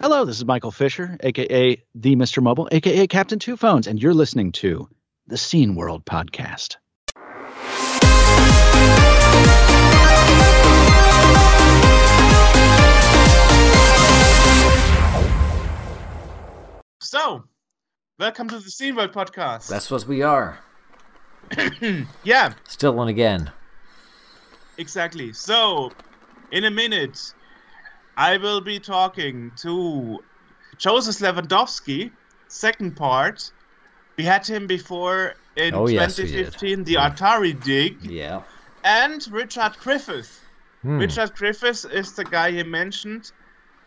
Hello, this is Michael Fisher, aka the Mr. Mobile, aka Captain Two Phones, and you're listening to the Scene World Podcast. So, welcome to the Scene World Podcast. That's what we are. yeah, Still and again. exactly. So, in a minute, I will be talking to Joseph Lewandowski, second part. We had him before in Oh, yes, we did. 2015, the Atari Dig, Yeah. and Richard Griffith. Hmm. Richard Griffiths is the guy he mentioned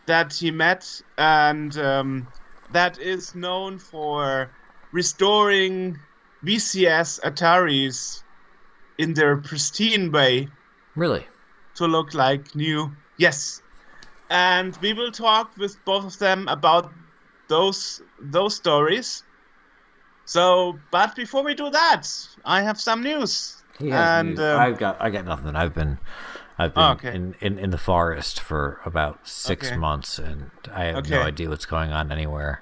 that he met, and um, that is known for restoring VCS Ataris in their pristine way Really? to look like new. Yes, and we will talk with both of them about those those stories. So, but before we do that, I have some news. And news. um, I've got I got nothing. I've been I've been Oh, okay. in, in, in the forest for about six Okay. months and I have Okay. no idea what's going on anywhere.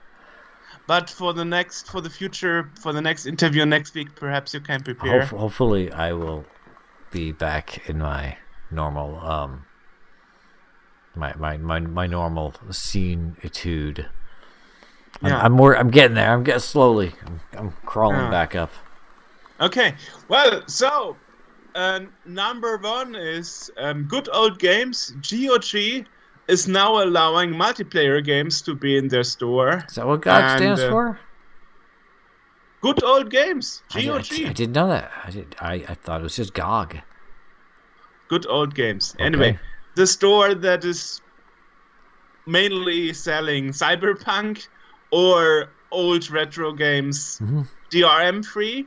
But for the next, for the future, for the next interview next week, perhaps you can prepare. Hope, hopefully I will be back in my normal um my my, my, my normal scene etude. I'm, Yeah. I'm more I'm getting there. I'm getting slowly. I'm, I'm crawling Yeah. back up. Okay, well, so uh, number one is um, good old games. GOG is now allowing multiplayer games to be in their store. Is that what GOG And, stands uh, for? Good old games. I, GOG. I, I didn't know that. I did. I, I thought it was just GOG. good old games. Anyway, Okay. The store that is mainly selling cyberpunk or old retro games Mhm. DRM free,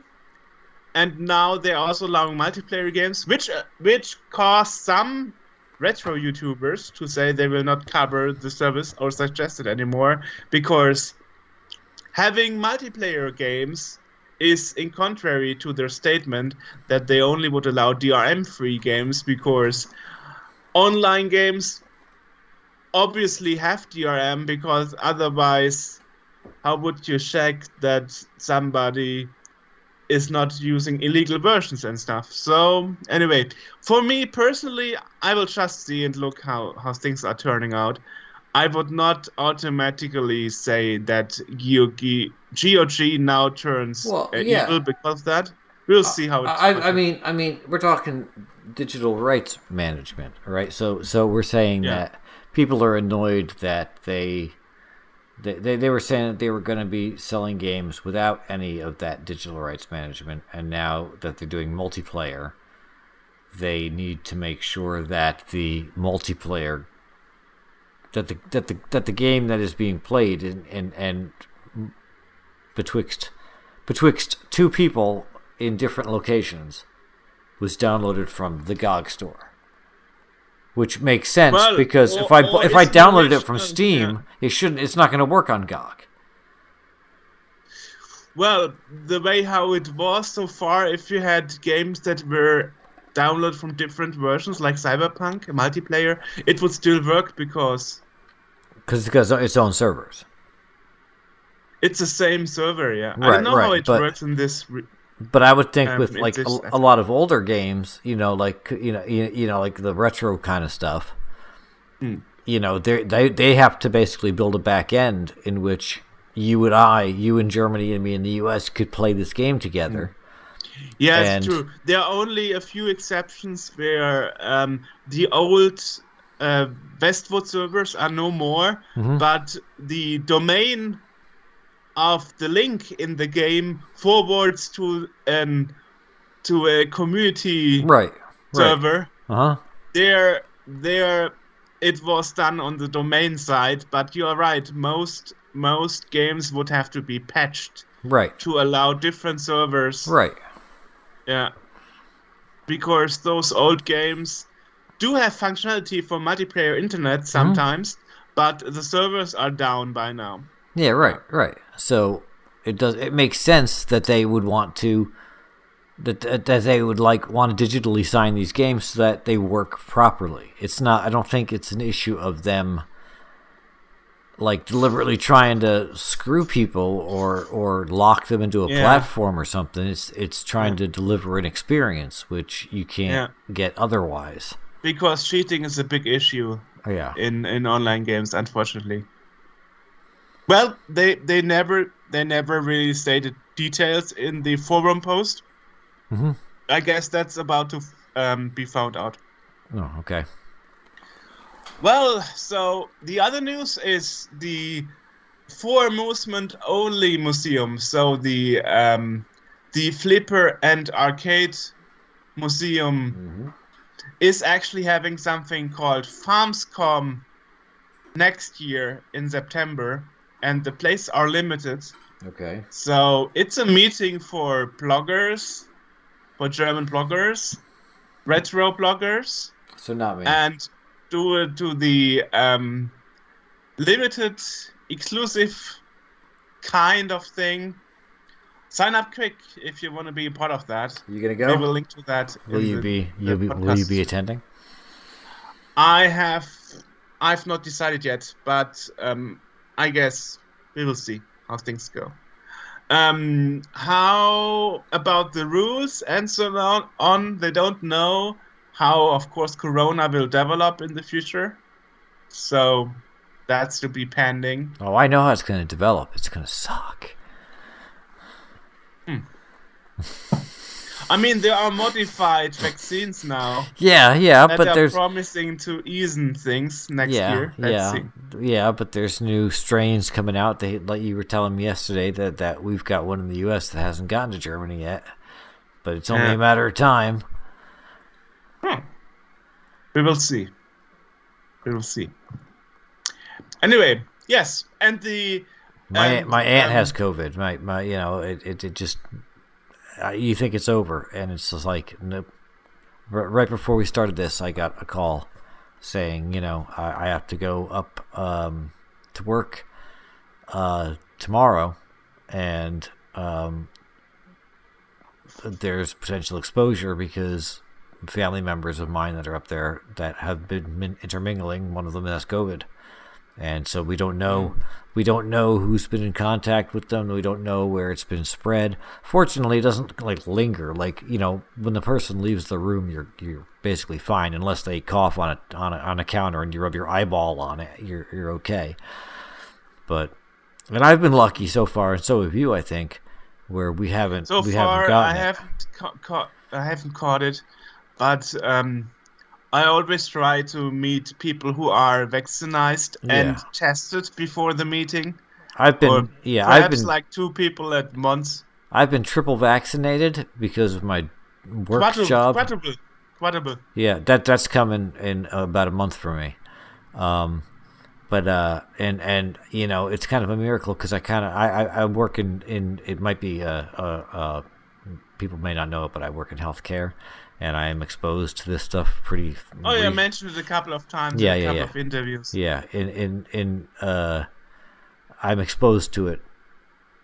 and now they're also allowing multiplayer games, which uh, which caused some retro YouTubers to say they will not cover the service or suggest it anymore because having multiplayer games is in contrary to their statement that they only would allow DRM free games because online games obviously have DRM because otherwise how would you check that somebody is not using illegal versions and stuff? So anyway for me personally i will just see and look how, how things are turning out. I would not automatically say that GOG, GOG now turns Well, uh, yeah. evil because of that. We'll see how it I, I mean, I mean, we're talking digital rights management, right? So, so we're saying Yeah. that people are annoyed that they, they, they, they were saying that they were going to be selling games without any of that digital rights management, and now that they're doing multiplayer, they need to make sure that the multiplayer that the that the that the game that is being played and and, and betwixt betwixt two people in different locations was downloaded from the GOG store. Which makes sense Well, because or- if I if I downloaded it from Steam, yeah. it shouldn't. It's not going to work on GOG. Well, the way how it was so far, if you had games that were downloaded from different versions, like Cyberpunk multiplayer, it would still work because Because its own servers. it's the same server. Yeah, I don't know how it works in this. Re- But I would think Um, with like a, just- a lot of older games, you know, like you know, you, you know, like the retro kind of stuff. Hmm. You know, they they they have to basically build a back end in which you and I, you in Germany and me in the U.S. could play this game together. yeah, and- true. There are only a few exceptions where um, the old uh, Westwood servers are no more, Mm-hmm. but the domain of the link in the game forwards to an to a community Right. Right. server. Uh huh. There, there, it was done on the domain side, but you are right. Most most games would have to be patched Right. to allow different servers. Right. Yeah, because those old games do have functionality for multiplayer internet sometimes, but the servers are down by now. Yeah. Right. Right. So it does. It makes sense that they would want to. That, that they would like want to digitally sign these games so that they work properly. It's not. I don't think it's an issue of them like deliberately trying to screw people or or lock them into a Yeah. platform or something. It's it's trying to deliver an experience which you can't get otherwise. because cheating is a big issue Oh, yeah. in in online games, unfortunately. Well, they they never they never really stated details in the forum post. Mhm. I guess that's about to um, be found out. Oh, okay. Well, so the other news is the for amusement only museum. So the um, the flipper and arcade museum is actually having something called Farmscom next year in September, and the places are limited. Okay. So it's a meeting for bloggers, for German bloggers, retro bloggers, So not me. and do it to the um, limited, exclusive kind of thing. Sign up quick if you want to be a part of that. you gonna go? We go? will link to that. Will in you the- be the be will you be attending? I have, I've not decided yet, but um, I guess we will see how things go. Um, how about the rules and so on? On they don't know how, of course, Corona will develop in the future, so that's to be pending. Oh, I know how it's gonna develop. It's gonna suck. I mean, there are modified vaccines now Yeah, yeah, but are there's promising to ease things next yeah, year. Let's yeah, see. yeah, but there's new strains coming out. They like you were telling me yesterday that that we've got one in the U.S. that hasn't gotten to Germany yet, but it's only Yeah. a matter of time. We will see. We will see. Anyway, yes, and the My and, my aunt um, has COVID. My my you know it it, it just you think it's over and it's just like nope. Right before we started this, I got a call saying you know I, I have to go up um, to work uh, tomorrow and um, there's potential exposure because family members of mine that are up there that have been intermingling. One of them has COVID, and so we don't know. We don't know who's been in contact with them. We don't know where it's been spread. Fortunately, it doesn't like linger. Like you know, when the person leaves the room, you're you're basically fine unless they cough on a on a, on a counter and you rub your eyeball on it. You're you're okay. But and I've been lucky so far, and so have you. I think where we haven't So we far, haven't gotten I haven't ca- caught. I haven't caught it, but um, I always try to meet people who are vaccinated and tested before the meeting. I've been or yeah, I've been like two people at once. I've been triple vaccinated because of my work Quadruple, job. quadruple, quadruple. Yeah, that that's coming in about a month for me. Um, but uh, and and you know, it's kind of a miracle because I kind of I, I I work in in it might be uh, uh uh people may not know it, but I work in healthcare, and I am exposed to this stuff pretty. Oh yeah, I mentioned it a couple of times Yeah, in a yeah, couple yeah. of interviews. yeah in in in uh i'm exposed to it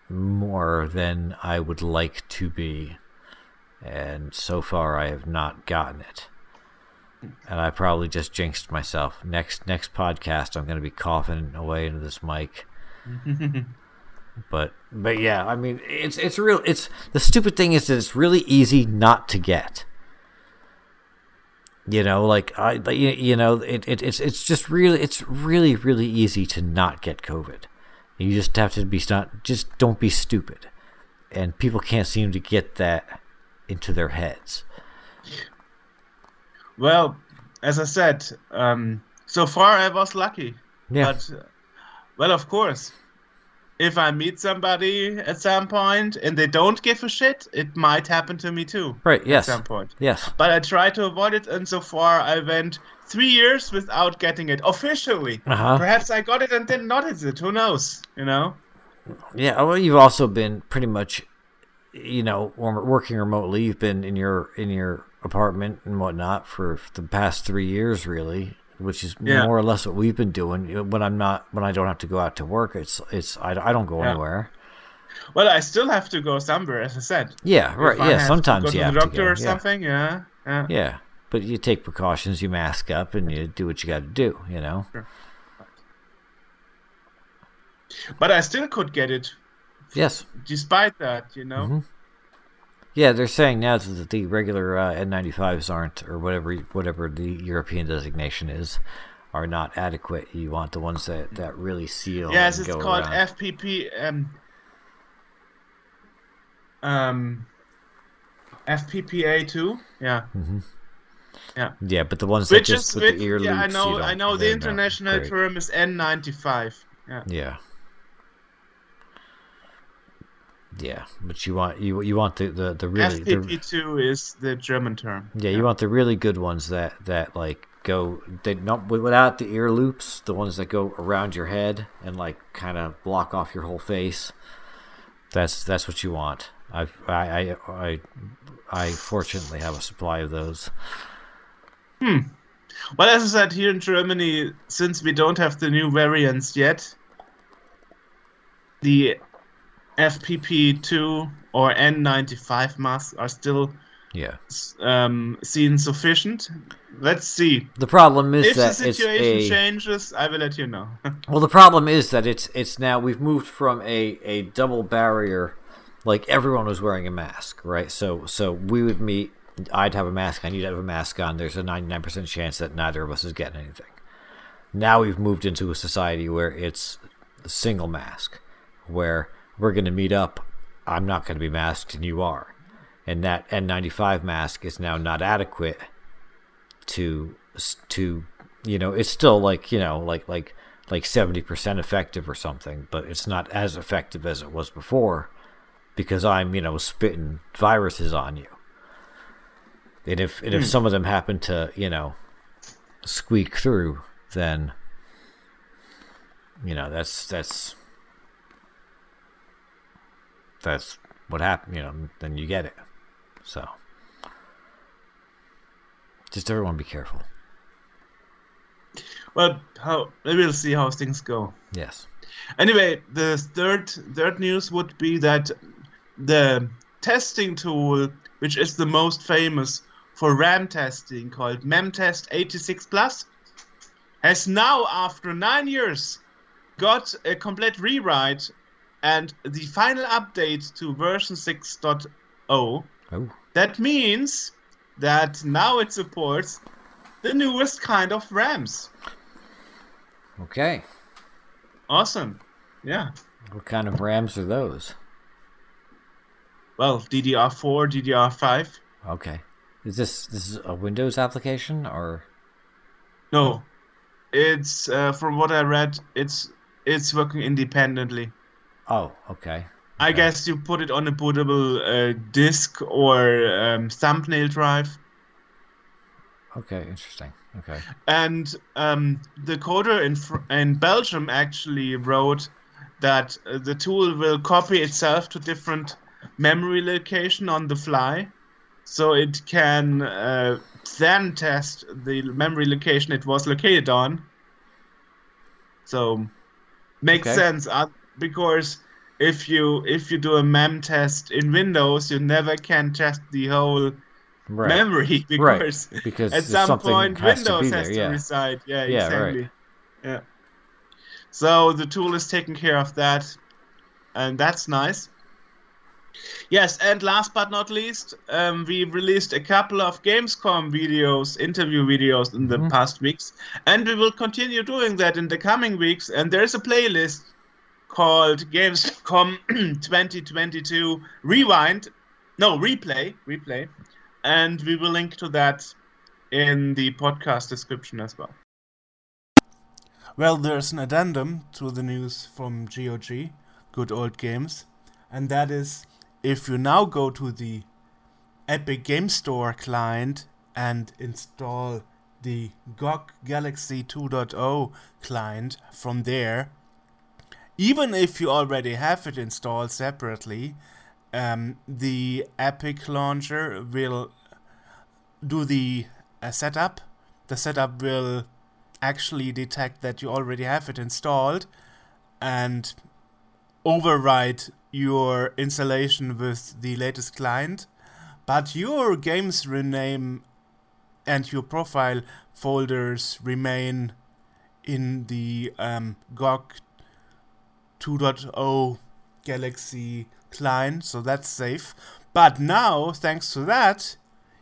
more than i would like to be and so far i have not gotten it and i probably just jinxed myself next next podcast i'm going to be coughing away into this mic but but yeah i mean it's it's real it's the stupid thing is that it's really easy not to get you know like i you, you know it, it it's it's just really it's really really easy to not get covid. You just have to be not just don't be stupid. And people can't seem to get that into their heads. Well, as I said, um, so far I was lucky. yeah. But, uh, well, of course, if I meet somebody at some point and they don't give a shit, it might happen to me too right yes at some point. yes But I try to avoid it, and so far I went three years without getting it officially. uh-huh Perhaps I got it and didn't notice it. Who knows? You know? Yeah, well, you've also been pretty much, you know, working remotely. You've been in your in your apartment and whatnot for the past three years, really, which is Yeah. more or less what we've been doing. When I'm not, when I don't have to go out to work, it's it's I, I don't go Yeah. anywhere. Well, I still have to go somewhere, as I said. Yeah, right. If Yeah, have to sometimes go to the doctor to go. or yeah. something. Yeah. Yeah. Yeah, but you take precautions. You mask up and you do what you got to do. You know. But I still could get it Yes. despite that, you know. Mhm. Yeah, they're saying now that the regular uh, N95s aren't, or whatever whatever the European designation is, are not adequate. You want the ones that, that really seal. Yes, it's called around. FPP. Um, um, FPPA two. Yeah, Yeah, Yeah, but the ones that just is which, the ear yeah, I loops, you know. I know the international term is N95. Yeah. Yeah. Yeah, but you want you you want the the, the really FPP two is the German term. yeah you want the really good ones that that like go they not without the ear loops the ones that go around your head and like kind of block off your whole face. That's that's what you want. I I I I, I fortunately have a supply of those. Hmm. Well, as I said, here in Germany, since we don't have the new variants yet, the FPP2 or N95 masks are still Yeah. um, seen sufficient. Let's see. The problem is If the that it's situation a changes, I will let you know. Well, the problem is that it's it's now we've moved from a, a double barrier, like everyone was wearing a mask, right? So so we would meet. I'd have a mask on. You'd have a mask on. There's a ninety nine percent chance that neither of us is getting anything. Now we've moved into a society where it's a single mask, where we're going to meet up. I'm not going to be masked, and you are, and that N95 mask is now not adequate to to you know it's still like you know like like like 70% effective or something but it's not as effective as it was before because i'm you know spitting viruses on you and if and if hmm. some of them happen to you know squeak through then you know that's that's that's what happened you know then you get it. So just everyone be careful. Well, how we'll see how things go. yes. Anyway, the third third news would be that the testing tool, which is the most famous for RAM testing, called MemTest 86 Plus, has now, after nine years, got a complete rewrite and the final update to version 6.0. oh That means that now it supports the newest kind of RAMs. okay Awesome. Yeah. what kind of rams are those Well, DDR4, DDR5. Okay. Is this this is a Windows application or No, it's uh, from what I read, it's it's working independently. Oh, okay. I guess you put it on a bootable uh, disk or um, thumbnail drive, Okay, interesting. Okay. and um, the coder in fr- in Belgium actually wrote that uh, the tool will copy itself to different memory location on the fly, so it can uh, then test the memory location it was located on. So makes Okay. sense because if you if you do a mem test in Windows, you never can test the whole Right. memory Right. because Because at some point has Windows be has to yeah. reside. Yeah, Yeah, right. exactly. Yeah. So the tool is taking care of that, and that's nice. Yes, and last but not least, um, we released a couple of Gamescom videos, interview videos in the Mhm. past weeks, and we will continue doing that in the coming weeks. And there's a playlist called Gamescom 2022 Rewind, no Replay, Replay, and we will link to that in the podcast description as well. Well, there's an addendum to the news from GOG, Good Old Games, and that is if you now go to the Epic Game Store client and install the GOG Galaxy 2.0 client from there, even if you already have it installed separately, um, the Epic launcher will do the uh, setup. The setup will actually detect that you already have it installed and override your installation with the latest client. But your games rename and your profile folders remain in the um, GOG 2.0 Galaxy client, so that's safe. But now, thanks to that,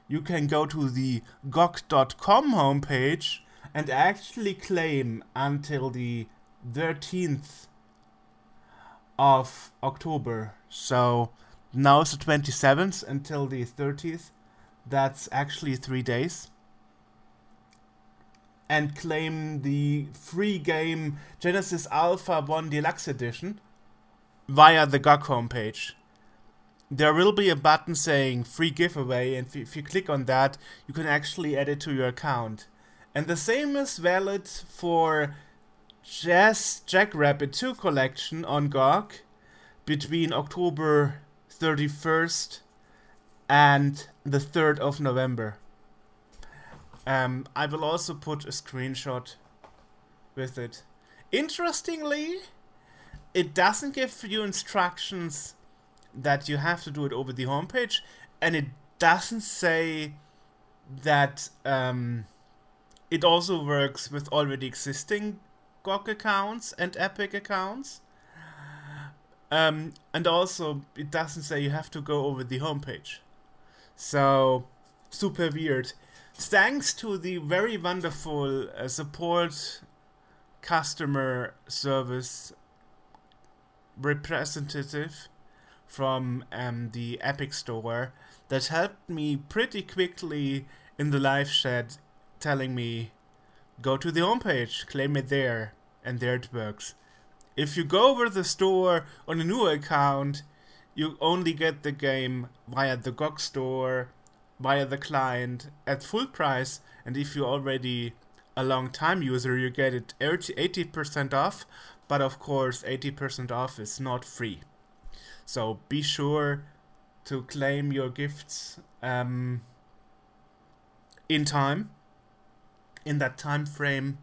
you can go to the GOG.com homepage and actually claim until the 13th of October. So now it's the 27th until the 30th. That's actually three days. And claim the free game Genesis Alpha 1 Deluxe Edition via the GOG homepage. There will be a button saying free giveaway, and if you click on that, you can actually add it to your account. And the same is valid for Jazz Jackrabbit 2 collection on GOG between October 31st and the 3rd of November. Um, I will also put a screenshot with it. Interestingly, it doesn't give you instructions that you have to do it over the homepage, and it doesn't say that um, it also works with already existing GOG accounts and Epic accounts. Um, and also, it doesn't say you have to go over the homepage. So, super weird. Thanks to the very wonderful uh, support customer service representative from um, the Epic Store that helped me pretty quickly in the live chat, telling me, go to the homepage, claim it there, and there it works. If you go over the store on a new account, you only get the game via the GOG store, via the client at full price, and if you're already a long time user, you get it 80% off, but of course, 80% off is not free. So be sure to claim your gifts um, in time, in that time frame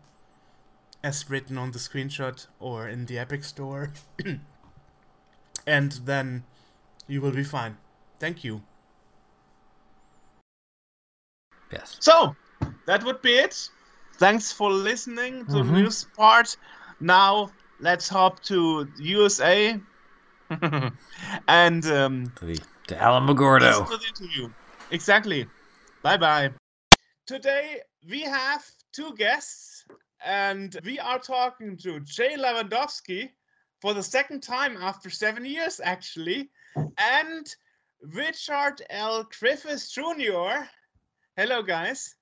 as written on the screenshot or in the Epic Store. and then you will be fine. Thank you. Yes. So, that would be it. Thanks for listening to Mhm. the news part. Now, let's hop to USA. and um, To the to Alamogordo. listen to the interview. Exactly. Bye bye. Today, we have two guests, and we are talking to Jay Lewandowski for the second time after seven years, actually, and Richard L. Griffiths Jr. Hello, guys.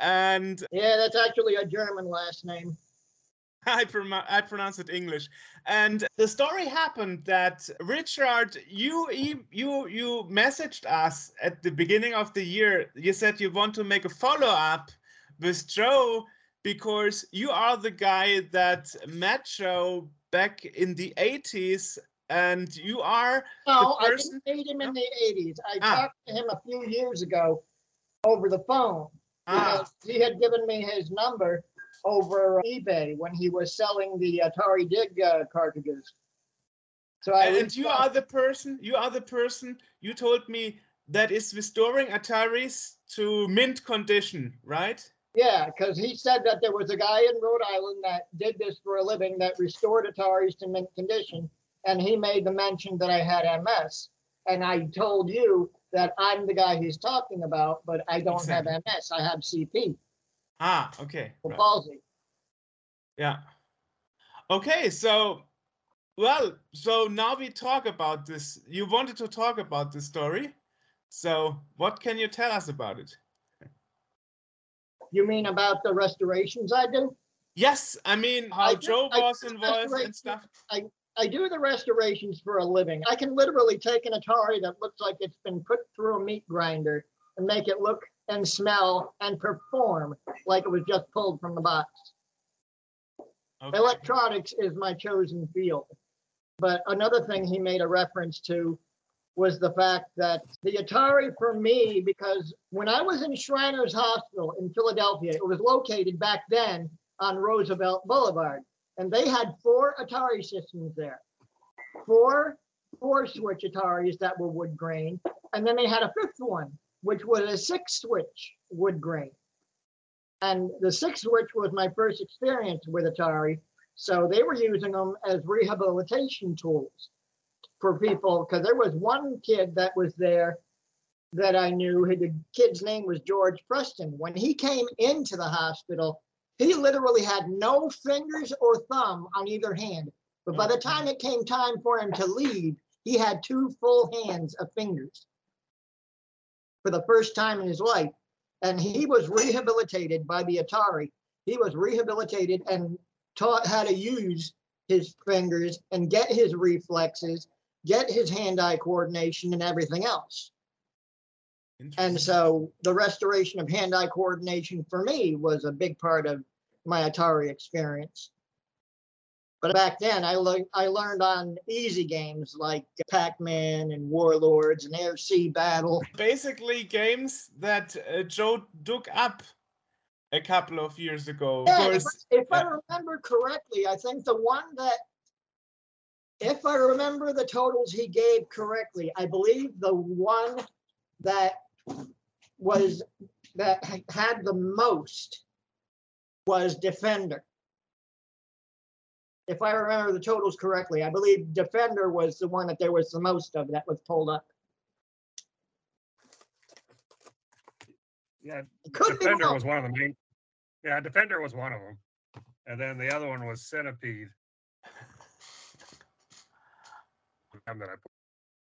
And Yeah, that's actually a German last name. I, prom- I pronounce it English. And the story happened that Richard, you you you messaged us at the beginning of the year. You said you want to make a follow up with Joe because you are the guy that met Joe back in the 80s, and you are No, I person- didn't meet him in the 80s. I Ah. talked to him a few years ago over the phone ah, he had given me his number over eBay when he was selling the Atari Dig uh, cartridges. So I and reached you are the person. You are the person you told me that is restoring Ataris to mint condition, right? Yeah, because he said that there was a guy in Rhode Island that did this for a living that restored Ataris to mint condition. And he made the mention that I had MS. And I told you that I'm the guy he's talking about, but I don't Exactly. have MS. I have CP, Ah, okay. or right. palsy. Yeah. Okay, so well, so now we talk about this. You wanted to talk about this story. So what can you tell us about it? You mean about the restorations I do? Yes, I mean how I Joe I was involved and stuff. I do the restorations for a living. I can literally take an Atari that looks like it's been put through a meat grinder and make it look and smell and perform like it was just pulled from the box. Okay. Electronics is my chosen field. But another thing he made a reference to was the fact that the Atari for me, because when I was in Shriners Hospital in Philadelphia, it was located back then on Roosevelt Boulevard, and they had four Atari systems there. Four four switch Ataris that were wood grain, and then they had a fifth one, which was a six switch wood grain. And the six switch was my first experience with Atari. So they were using them as rehabilitation tools for people because there was one kid that was there that I knew. The kid's name was George Preston. When he came into the hospital, he literally had no fingers or thumb on either hand. But by the mm-hmm. time it came time for him to leave, he had two full hands of fingers for the first time in his life. And he was rehabilitated by the Atari. He was rehabilitated and taught how to use his fingers and get his reflexes, get his hand-eye coordination and everything else. And so the restoration of hand-eye coordination for me was a big part of my Atari experience. But back then, I learned I learned on easy games like Pac-Man and Warlords and Air Sea Battle. basically games that uh, Joe dug up a couple of years ago. Of Yeah, if, course, if I remember correctly, I think the one that, if I remember the totals he gave correctly, I believe the one that was that had the most was Defender. If I remember the totals correctly, I believe Defender was the one that there was the most of that was pulled up. Yeah, Could Defender was one of the main. Yeah, Defender was one of them, and then the other one was Centipede. Time that I put-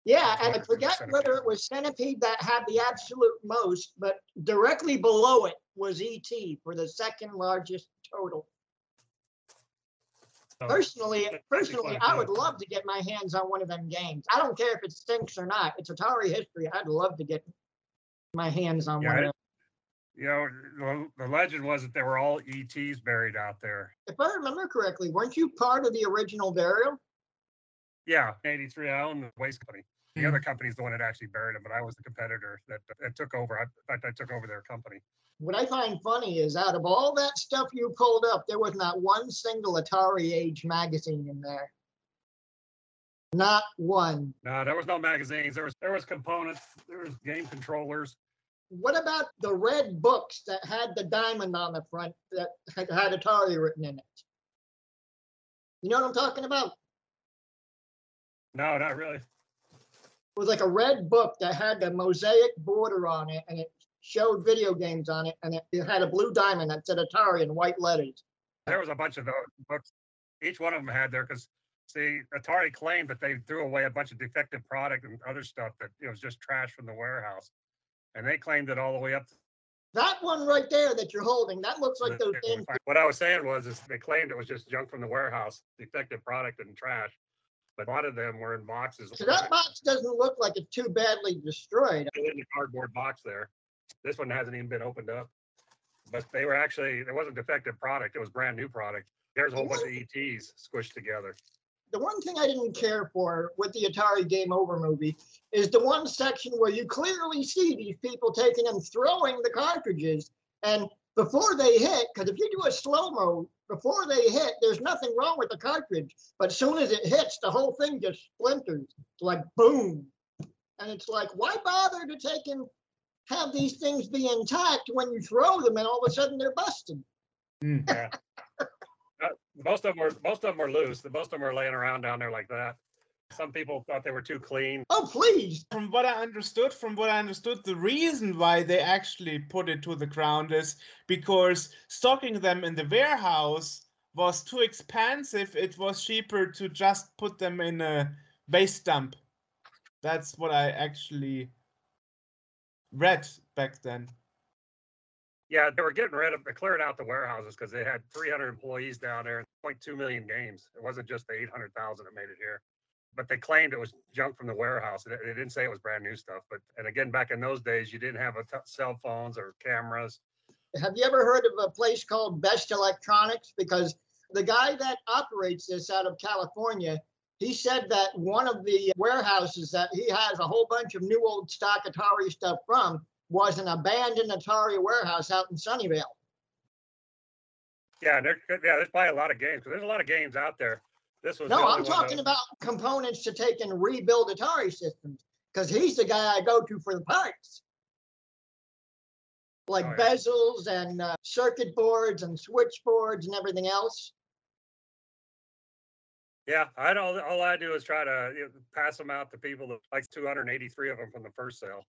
Yeah, and I forget Centipede whether it was Centipede that had the absolute most, but directly below it was ET for the second largest total. so- Personally, personally, I would love to get my hands on one of them games. I don't care if it stinks or not. It's Atari history. I'd love to get my hands on Yeah, one of them. You know, the, the legend was that they were all ETs buried out there. If I remember correctly, weren't you part of the original burial? Yeah, '83. I owned the waste company. The Hmm. other company's the one that actually buried him, but I was the competitor that, that took over. I, in fact, I took over their company. What I find funny is out of all that stuff you pulled up, there was not one single Atari Age magazine in there. Not one. No, there was no magazines. There was there was components. There was game controllers. What about the red books that had the diamond on the front that had had Atari written in it? You know what I'm talking about? No, not really. It was like a red book that had the mosaic border on it and it showed video games on it and it, it had a blue diamond that said Atari in white letters. There was a bunch of those books. Each one of them had there because see, Atari claimed that they threw away a bunch of defective product and other stuff that it was just trash from the warehouse, and they claimed it all the way up. That one right there that you're holding, that looks like those things. What I was saying was, is they claimed it was just junk from the warehouse, defective product and trash, but a lot of them were in boxes. So that box doesn't look like it's too badly destroyed. in the cardboard box there. This one hasn't even been opened up. But they were actually, it wasn't defective product, it was brand new product. There's a whole bunch of ETs squished together. the one thing I didn't care for with the Atari Game Over movie is the one section where you clearly see these people taking and throwing the cartridges. And before they hit, because if you do a slow mo, before they hit, there's nothing wrong with the cartridge. But as soon as it hits, the whole thing just splinters. It's like boom. And it's like, why bother to take and have these things be intact when you throw them and all of a sudden they're busted? Yeah. Uh, Most of them are most of them were loose. Most of them are laying around down there like that. Some people thought they were too clean. Oh, please. from what I understood, from what I understood, the reason why they actually put it to the ground is because stocking them in the warehouse was too expensive. It was cheaper to just put them in a base dump. That's what I actually read back then. Yeah, they were getting rid of, they cleared out the warehouses because they had 300 employees down there 0.2 million games. It wasn't just the 800,000 that made it here. But they claimed it was junk from the warehouse. They didn't say it was brand new stuff. But, and again, back in those days, you didn't have t- cell phones or cameras. Have you ever heard of a place called Best Electronics? Because the guy that operates this out of California, he said that one of the warehouses that he has a whole bunch of new old stock Atari stuff from was an abandoned Atari warehouse out in Sunnyvale. Yeah, there, yeah, there's probably a lot of games there's a lot of games out there. This was No, I'm talking about components to take and rebuild Atari systems because he's the guy I go to for the parts. Like Oh, yeah. bezels and uh, circuit boards and switchboards and everything else. Yeah, I don't. All I do is try to you know, pass them out to people. That, like 283 of them from the first sale.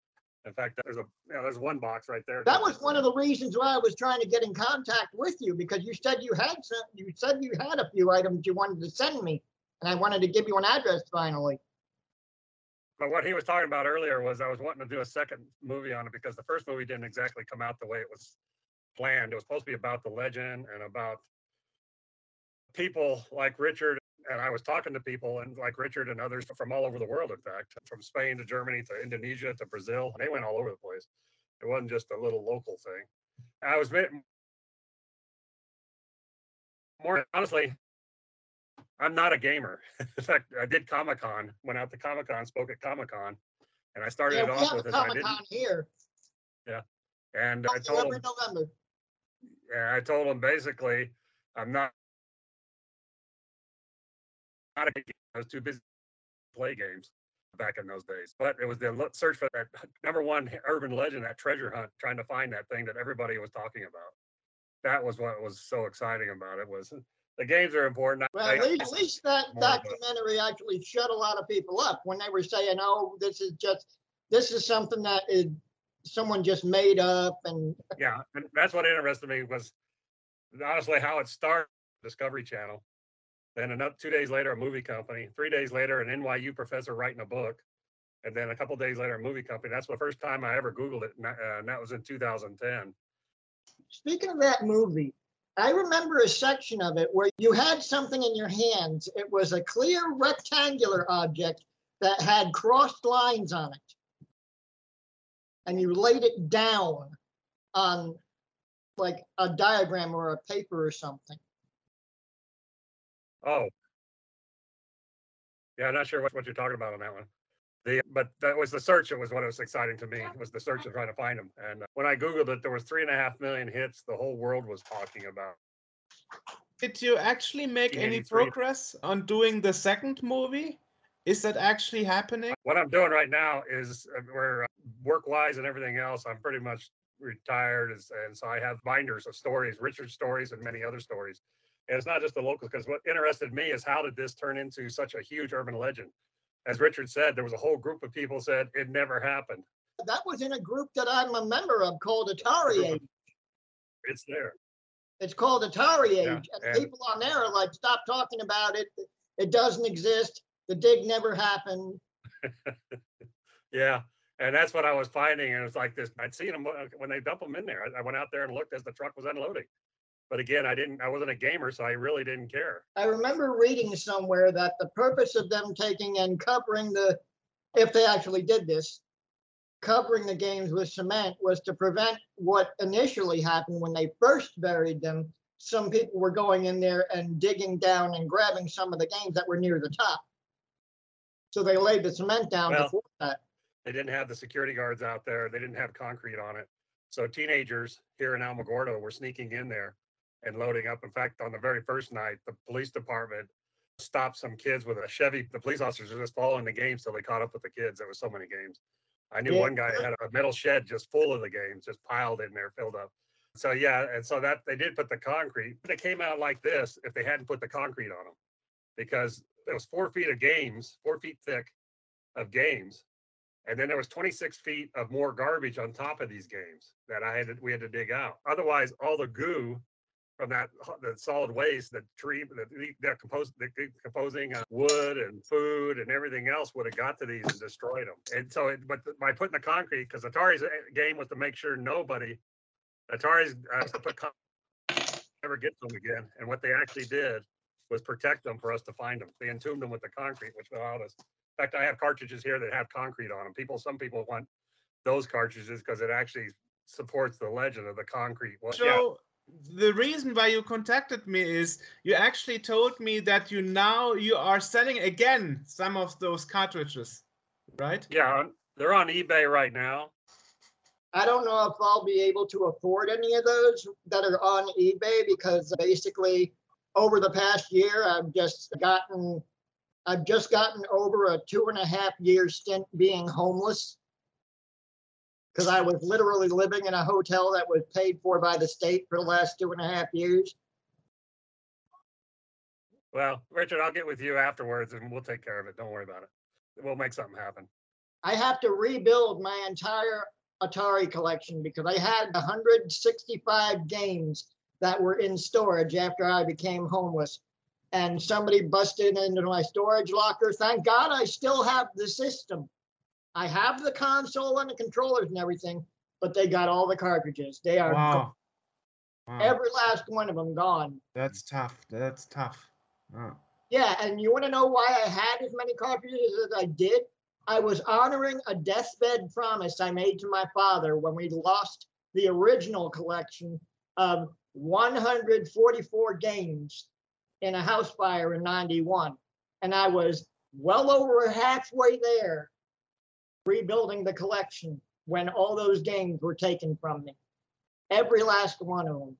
In fact, there's a you know, there's one box right there. That was one of the reasons why I was trying to get in contact with you because you said you had some, you said you had a few items you wanted to send me, and I wanted to give you an address finally. But what he was talking about earlier was I was wanting to do a second movie on it because the first movie didn't exactly come out the way it was planned. It was supposed to be about the legend and about people like Richard. And I was talking to people and like Richard and others from all over the world, in fact, from Spain to Germany to Indonesia to Brazil. They went all over the place. It wasn't just a little local thing. I was more honestly, I'm not a gamer. In fact, I did Comic Con, went out to Comic Con, spoke at Comic Con, and I started Yeah, it off with this. I Comic Con didn't, here. Yeah, and I told him, November. yeah, I told him basically, I'm not. I was too busy to play games back in those days, but it was the search for that number one urban legend, that treasure hunt, trying to find that thing that everybody was talking about. That was what was so exciting about it was uh, the games are important. Well, at least, at least that documentary actually shut a lot of people up when they were saying, "Oh, this is just this is something that is someone just made up," and yeah, and that's what interested me was honestly how it started. Discovery Channel. Then another two days later, a movie company. Three days later, an NYU professor writing a book, and then a couple days later, a movie company. That's the first time I ever Googled it, and uh, and that was in 2010. Speaking of that movie, I remember a section of it where you had something in your hands. It was a clear rectangular object that had crossed lines on it. And you laid it down on like a diagram or a paper or something. Oh, yeah, I'm not sure what, what you're talking about on that one. The but that was the search. It was what was exciting to me. Was the search of trying to find them. And uh, when I googled it, there was three and a half million hits. The whole world was talking about. Did you actually make any progress on doing the second movie? Is that actually happening? what I'm doing right now is uh, where uh, work wise and everything else, I'm pretty much retired. as- And so I have binders of stories, Richard stories, and many other stories. And it's not just the locals, because what interested me is how did this turn into such a huge urban legend? As Richard said, there was a whole group of people said it never happened. That was in a group that I'm a member of called Atari Age. It's there. It's called Atari Age. Yeah, and and- people on there are like, stop talking about it. It doesn't exist. The dig never happened. Yeah. And that's what I was finding. And it's like this, I'd seen them uh, when they dump them in there. I, I went out there and looked as the truck was unloading. But again, I didn't, I wasn't a gamer, so I really didn't care. I remember reading somewhere that the purpose of them taking and covering the, if they actually did this, covering the games with cement was to prevent what initially happened when they first buried them. Some people were going in there and digging down and grabbing some of the games that were near the top. So they laid the cement down Well, before that. They didn't have the security guards out there. They didn't have concrete on it. So teenagers here in Alamogordo were sneaking in there and loading up. In fact, on the very first night, the police department stopped some kids with a Chevy. The police officers were just following the games till they caught up with the kids. There was so many games. I knew Yeah. one guy had a metal shed just full of the games, just piled in there, filled up. So yeah, and so that they did put the concrete. They came out like this if they hadn't put the concrete on them, because it was four feet of games, four feet thick of games, and then there was 26 feet of more garbage on top of these games that I had to, we had to dig out. Otherwise, all the goo from that the solid waste, the tree, the the decomposed, the decomposing uh, wood and food and everything else would have got to these and destroyed them. And so, it, but by putting the concrete, because Atari's uh, game was to make sure nobody, Atari's uh, to put con- never get them again. And what they actually did was protect them for us to find them. They entombed them with the concrete, which allowed us. In fact, I have cartridges here that have concrete on them. People, some people want those cartridges because it actually supports the legend of the concrete. Well, yeah, So the reason why you contacted me is you actually told me that you now you are selling again some of those cartridges, right? yeah, they're on eBay right now. I don't know if I'll be able to afford any of those that are on eBay because basically over the past year, I've just gotten, I've just gotten over a two and a half year stint being homeless. Because I was literally living in a hotel that was paid for by the state for the last two and a half years. Well, Richard, I'll get with you afterwards and we'll take care of it. Don't worry about it. We'll make something happen. I have to rebuild my entire Atari collection because I had 165 games that were in storage after I became homeless. And somebody busted into my storage locker. Thank God I still have the system. I have the console and the controllers and everything, but they got all the cartridges. They are Wow. Wow. every last one of them gone. That's tough. That's tough. Oh. Yeah, and you want to know why I had as many cartridges as I did? I was honoring a deathbed promise I made to my father when we lost the original collection of 144 games in a house fire in 91. And I was well over halfway there rebuilding the collection when all those games were taken from me. Every last one of them.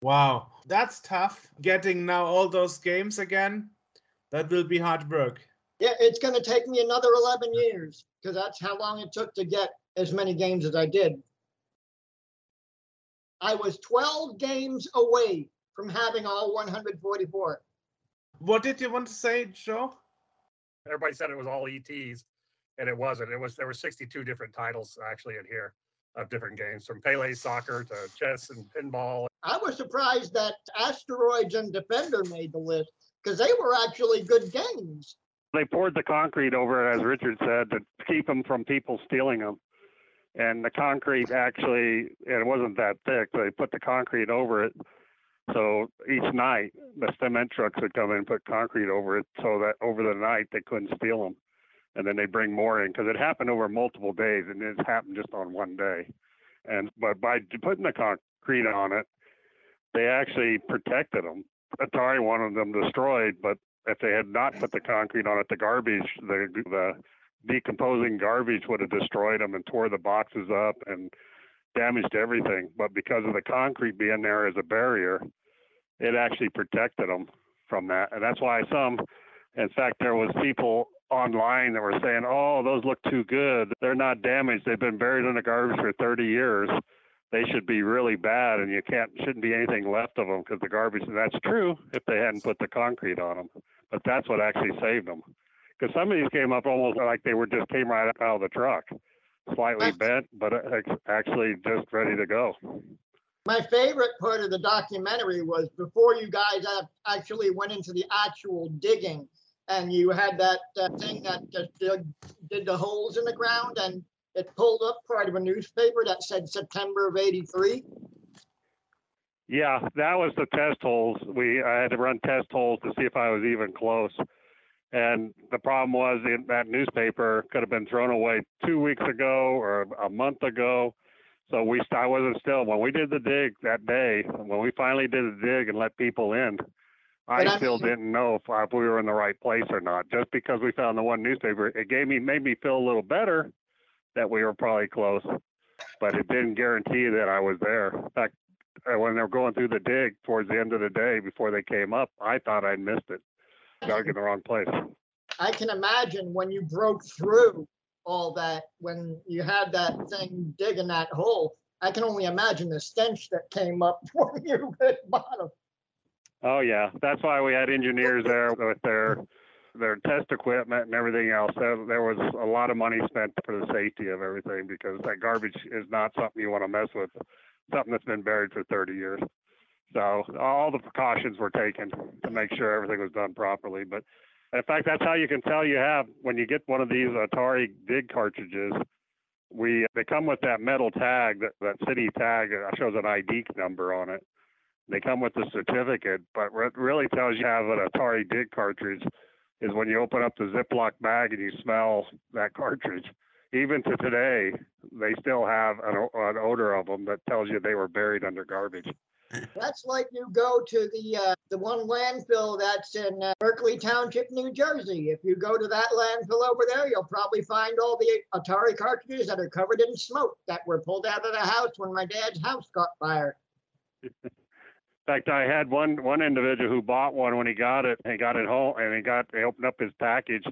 Wow. That's tough. Getting now all those games again. That will be hard work. Yeah, it's going to take me another 11 years because that's how long it took to get as many games as I did. I was 12 games away from having all 144. What did you want to say, Joe? Everybody said it was all ETs, and it wasn't. It was there were 62 different titles actually in here of different games, from Pele soccer to chess and pinball. I was surprised that Asteroids and Defender made the list because they were actually good games. They poured the concrete over it, as Richard said, to keep them from people stealing them. And the concrete actually, it wasn't that thick. They put the concrete over it. So each night, the cement trucks would come in and put concrete over it so that over the night they couldn't steal them. And then they bring more in because it happened over multiple days and it happened just on one day. And but by putting the concrete on it, they actually protected them. Atari wanted them destroyed, but if they had not put the concrete on it, the garbage, the the decomposing garbage would have destroyed them and tore the boxes up and damaged everything. But because of the concrete being there as a barrier, it actually protected them from that. And that's why some, in fact, there was people online that were saying, "Oh, those look too good. They're not damaged. They've been buried in the garbage for 30 years." They should be really bad, and you can't shouldn't be anything left of them because the garbage. And that's true if they hadn't put the concrete on them but that's what actually saved them. Because some of these came up almost like they were just came right out of the truck, slightly That's- bent, but uh, actually just ready to go. My favorite part of the documentary was before you guys actually went into the actual digging and you had that, that thing that just did, did the holes in the ground and it pulled up part of a newspaper that said September of 83. Yeah, that was the test holes. We I had to run test holes to see if I was even close. And the problem was in that newspaper could have been thrown away two weeks ago or a month ago. So we I wasn't still when we did the dig that day. When we finally did the dig and let people in, I I still mean- didn't know if, if we were in the right place or not. Just because we found the one newspaper, it gave me made me feel a little better that we were probably close, but it didn't guarantee that I was there. In fact, when they were going through the dig towards the end of the day before they came up, I thought I'd missed it. Dug in the wrong place. I can imagine when you broke through all that, when you had that thing digging that hole, I can only imagine the stench that came up when you hit bottom. Oh yeah, that's why we had engineers there with their their test equipment and everything else. There, there was a lot of money spent for the safety of everything because that garbage is not something you want to mess with. Something that's been buried for 30 years. So all the precautions were taken to make sure everything was done properly. But in fact, that's how you can tell you have when you get one of these Atari dig cartridges. We they come with that metal tag, that, that city tag shows an ID number on it. They come with the certificate, but what really tells you have an Atari dig cartridge is when you open up the Ziploc bag and you smell that cartridge. Even to today, they still have an, an odor of them that tells you they were buried under garbage. That's like you go to the uh, the one landfill that's in uh, Berkeley Township, New Jersey. If you go to that landfill over there, you'll probably find all the Atari cartridges that are covered in smoke that were pulled out of the house when my dad's house caught fire. In fact, I had one one individual who bought one when he got it. He got it home and he got he opened up his package.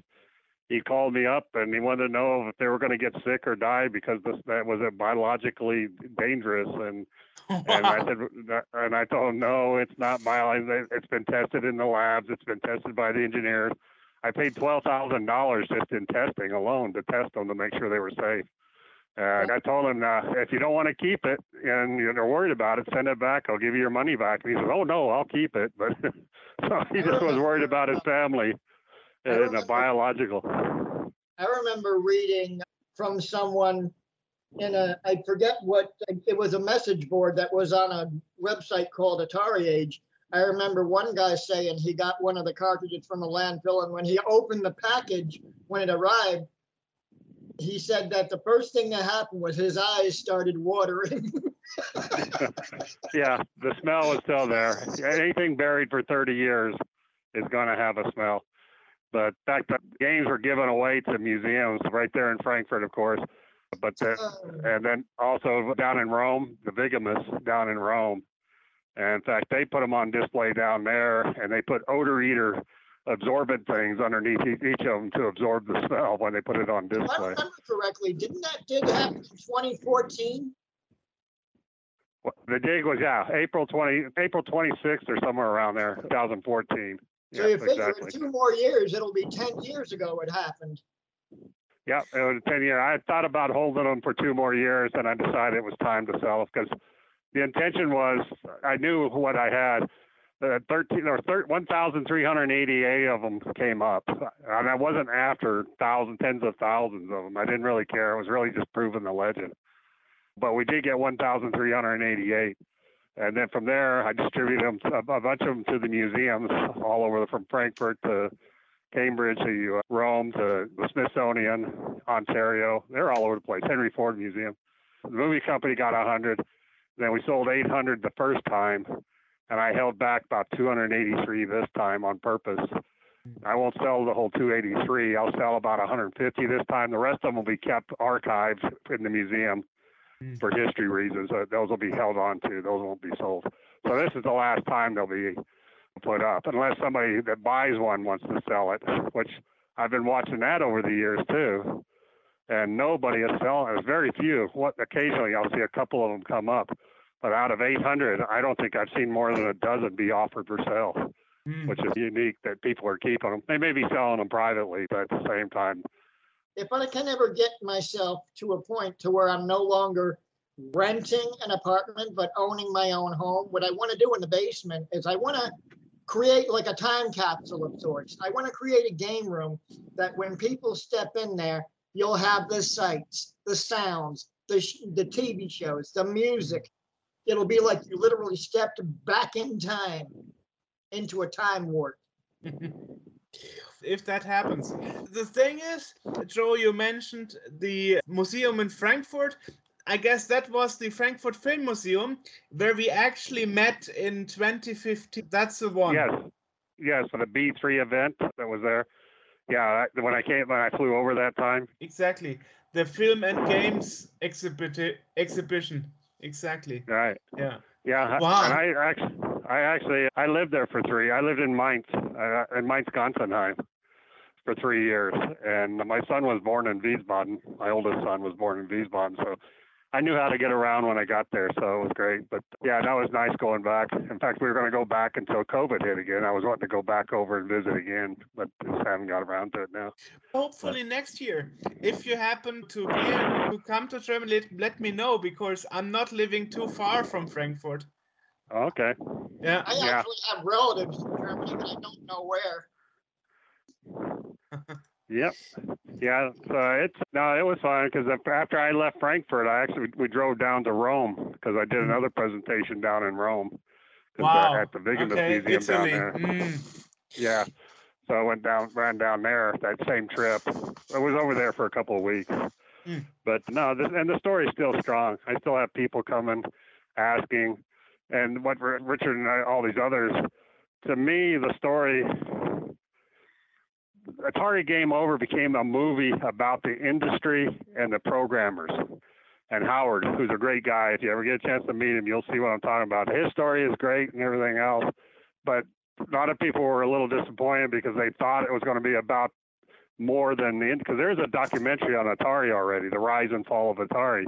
he called me up and he wanted to know if they were going to get sick or die because this, that was it biologically dangerous. And oh, and I said, and I told him, no, it's not biological. It's been tested in the labs. It's been tested by the engineers. I paid twelve thousand dollars just in testing alone to test them to make sure they were safe. And I told him, uh, if you don't want to keep it and you're worried about it, send it back. I'll give you your money back. And he says, oh no, I'll keep it. But so he just was worried about his family and the biological. I remember reading from someone in a, I forget what, it was a message board that was on a website called Atari Age. I remember one guy saying he got one of the cartridges from the landfill, and when he opened the package, when it arrived, he said that the first thing that happened was his eyes started watering. yeah, the smell is still there. Anything buried for 30 years is going to have a smell. But in fact, the games were given away to museums right there in Frankfurt, of course. But the, uh-huh. and then also down in Rome, the Vigamus down in Rome. And in fact, they put them on display down there, and they put odor eater absorbent things underneath each of them to absorb the smell when they put it on display. If I remember correctly, didn't that dig happen in 2014? The dig was yeah, April 20, April 26th or somewhere around there, 2014. So you figure exactly. in two more years, it'll be 10 years ago it happened. Yeah, it was 10 years. I thought about holding them for two more years, and I decided it was time to sell because the intention was I knew what I had uh, 13 or 1,388 of them came up. And I wasn't after thousands, tens of thousands of them. I didn't really care. It was really just proving the legend. But we did get 1,388. And then from there, I distributed them, a bunch of them to the museums all over from Frankfurt to Cambridge to uh, Rome to the Smithsonian, Ontario. They're all over the place. Henry Ford Museum. The movie company got 100. Then we sold 800 the first time and I held back about 283 this time on purpose. I won't sell the whole 283. I'll sell about 150 this time. The rest of them will be kept archived in the museum mm. for history reasons. Uh, those will be held on to. Those won't be sold. So this is the last time they'll be put up, unless somebody that buys one wants to sell it, which I've been watching that over the years too. And nobody is selling. There's very few. What occasionally I'll see a couple of them come up but out of 800, I don't think I've seen more than a dozen be offered for sale, mm. which is unique that people are keeping them. They may be selling them privately, but at the same time. If I can ever get myself to a point to where I'm no longer renting an apartment but owning my own home, what I want to do in the basement is I want to create like a time capsule of sorts. I want to create a game room that when people step in there, you'll have the sights, the sounds, the, the TV shows, the music, it'll be like you literally stepped back in time into a time warp. if that happens. The thing is, Joe, you mentioned the museum in Frankfurt. I guess that was the Frankfurt Film Museum where we actually met in 2015. That's the one. Yes, yes, for the B3 event that was there. Yeah, when I came, when I flew over that time. Exactly, the film and games exhibit exhibition. Exactly. Right. Yeah. Yeah. Wow. And I actually, I actually, I lived there for three. I lived in Mainz, uh, in Mainz, Gonsenheim, for three years, and my son was born in Wiesbaden. My oldest son was born in Wiesbaden, so I knew how to get around when I got there, so it was great. But yeah, that was nice going back. In fact, we were going to go back until COVID hit again. I was wanting to go back over and visit again, but just haven't got around to it now. Hopefully but. next year, if you happen to be to come to Germany, let, let me know because I'm not living too far from Frankfurt. Okay. Yeah. I yeah. actually have relatives in Germany, but I don't know where. Yep. Yeah. So it's no, it was fun because after I left Frankfurt, I actually we drove down to Rome because I did another presentation down in Rome. Wow. At the Vigamus okay. Museum Italy. down there. Mm. Yeah. So I went down, ran down there that same trip. I was over there for a couple of weeks. Mm. But no, this, and the story's still strong. I still have people coming, asking, and what Richard and I, all these others. To me, the story Atari Game Over became a movie about the industry and the programmers. And Howard, who's a great guy, if you ever get a chance to meet him, you'll see what I'm talking about. His story is great and everything else, but a lot of people were a little disappointed because they thought it was going to be about more than the because there's a documentary on Atari already, the rise and fall of Atari.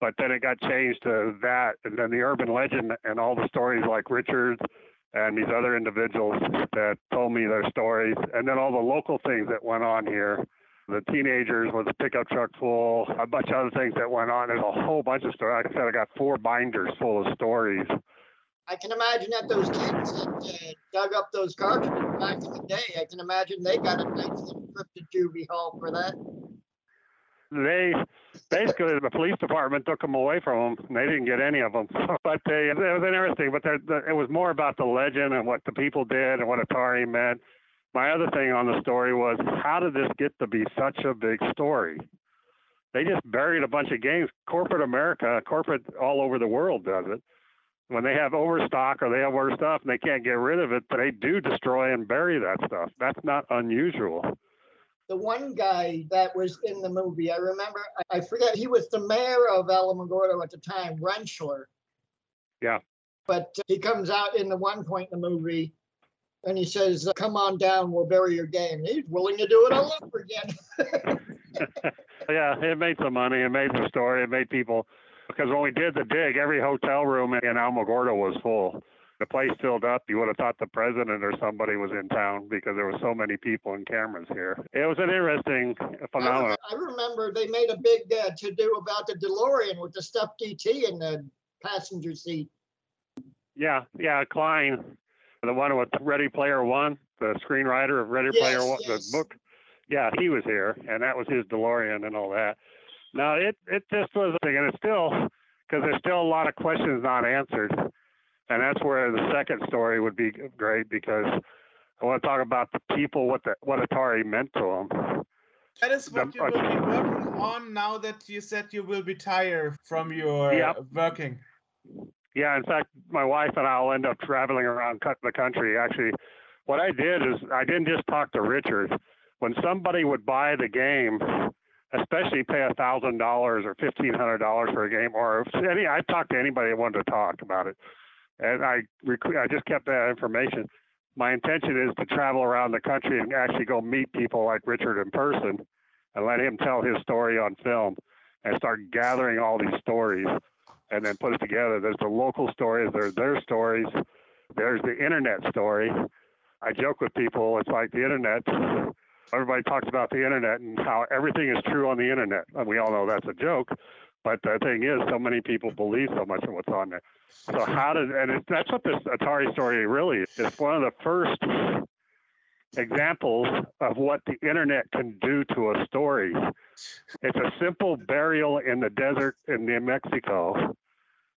But then it got changed to that, and then the urban legend and all the stories like Richard and these other individuals that told me their stories, and then all the local things that went on here. The teenagers with a pickup truck full, a bunch of other things that went on. There's a whole bunch of stories. Like I said, I got four binders full of stories. I can imagine that those kids that uh, dug up those cartridges back in the day, I can imagine they got a nice to juvie hall for that. They basically the police department took them away from them. And they didn't get any of them. But they, it was interesting. But it was more about the legend and what the people did and what Atari meant. My other thing on the story was how did this get to be such a big story? They just buried a bunch of games. Corporate America, corporate all over the world does it when they have overstock or they have other stuff and they can't get rid of it, they do destroy and bury that stuff. That's not unusual. The one guy that was in the movie, I remember, I forget, he was the mayor of Alamogordo at the time, Rentschler. Yeah. But he comes out in the one point in the movie and he says, Come on down, we'll bury your game. He's willing to do it all over again. yeah, it made some money. It made the story. It made people because when we did the dig, every hotel room in Alamogordo was full. The place filled up. You would have thought the president or somebody was in town because there were so many people and cameras here. It was an interesting phenomenon. I remember they made a big uh, to do about the DeLorean with the stuffed ET in the passenger seat. Yeah, yeah, Cline, the one with Ready Player One, the screenwriter of Ready Yes, Player One, yes. the book. Yeah, he was here, and that was his DeLorean and all that. No, it it just was a thing, and it's still because there's still a lot of questions not answered, and that's where the second story would be great because I want to talk about the people, what the what Atari meant to them. That is what The- you will be working on now that you said you will retire from your Yep. working. Yeah, in fact, my wife and I'll end up traveling around the country. Actually, what I did is I didn't just talk to Richard. When somebody would buy the game, especially pay a thousand dollars or fifteen hundred dollars for a game, or any, I talked to anybody that wanted to talk about it, and I rec- I just kept that information. My intention is to travel around the country and actually go meet people like Richard in person, and let him tell his story on film, and start gathering all these stories and then put it together. There's the local stories, there's their stories, there's the internet story. I joke with people, it's like the internet. Everybody talks about the internet and how everything is true on the internet. And we all know that's a joke. But the thing is, so many people believe so much of what's on there. So how did and it, that's what this Atari story really is. It's one of the first examples of what the internet can do to a story. It's a simple burial in the desert in New Mexico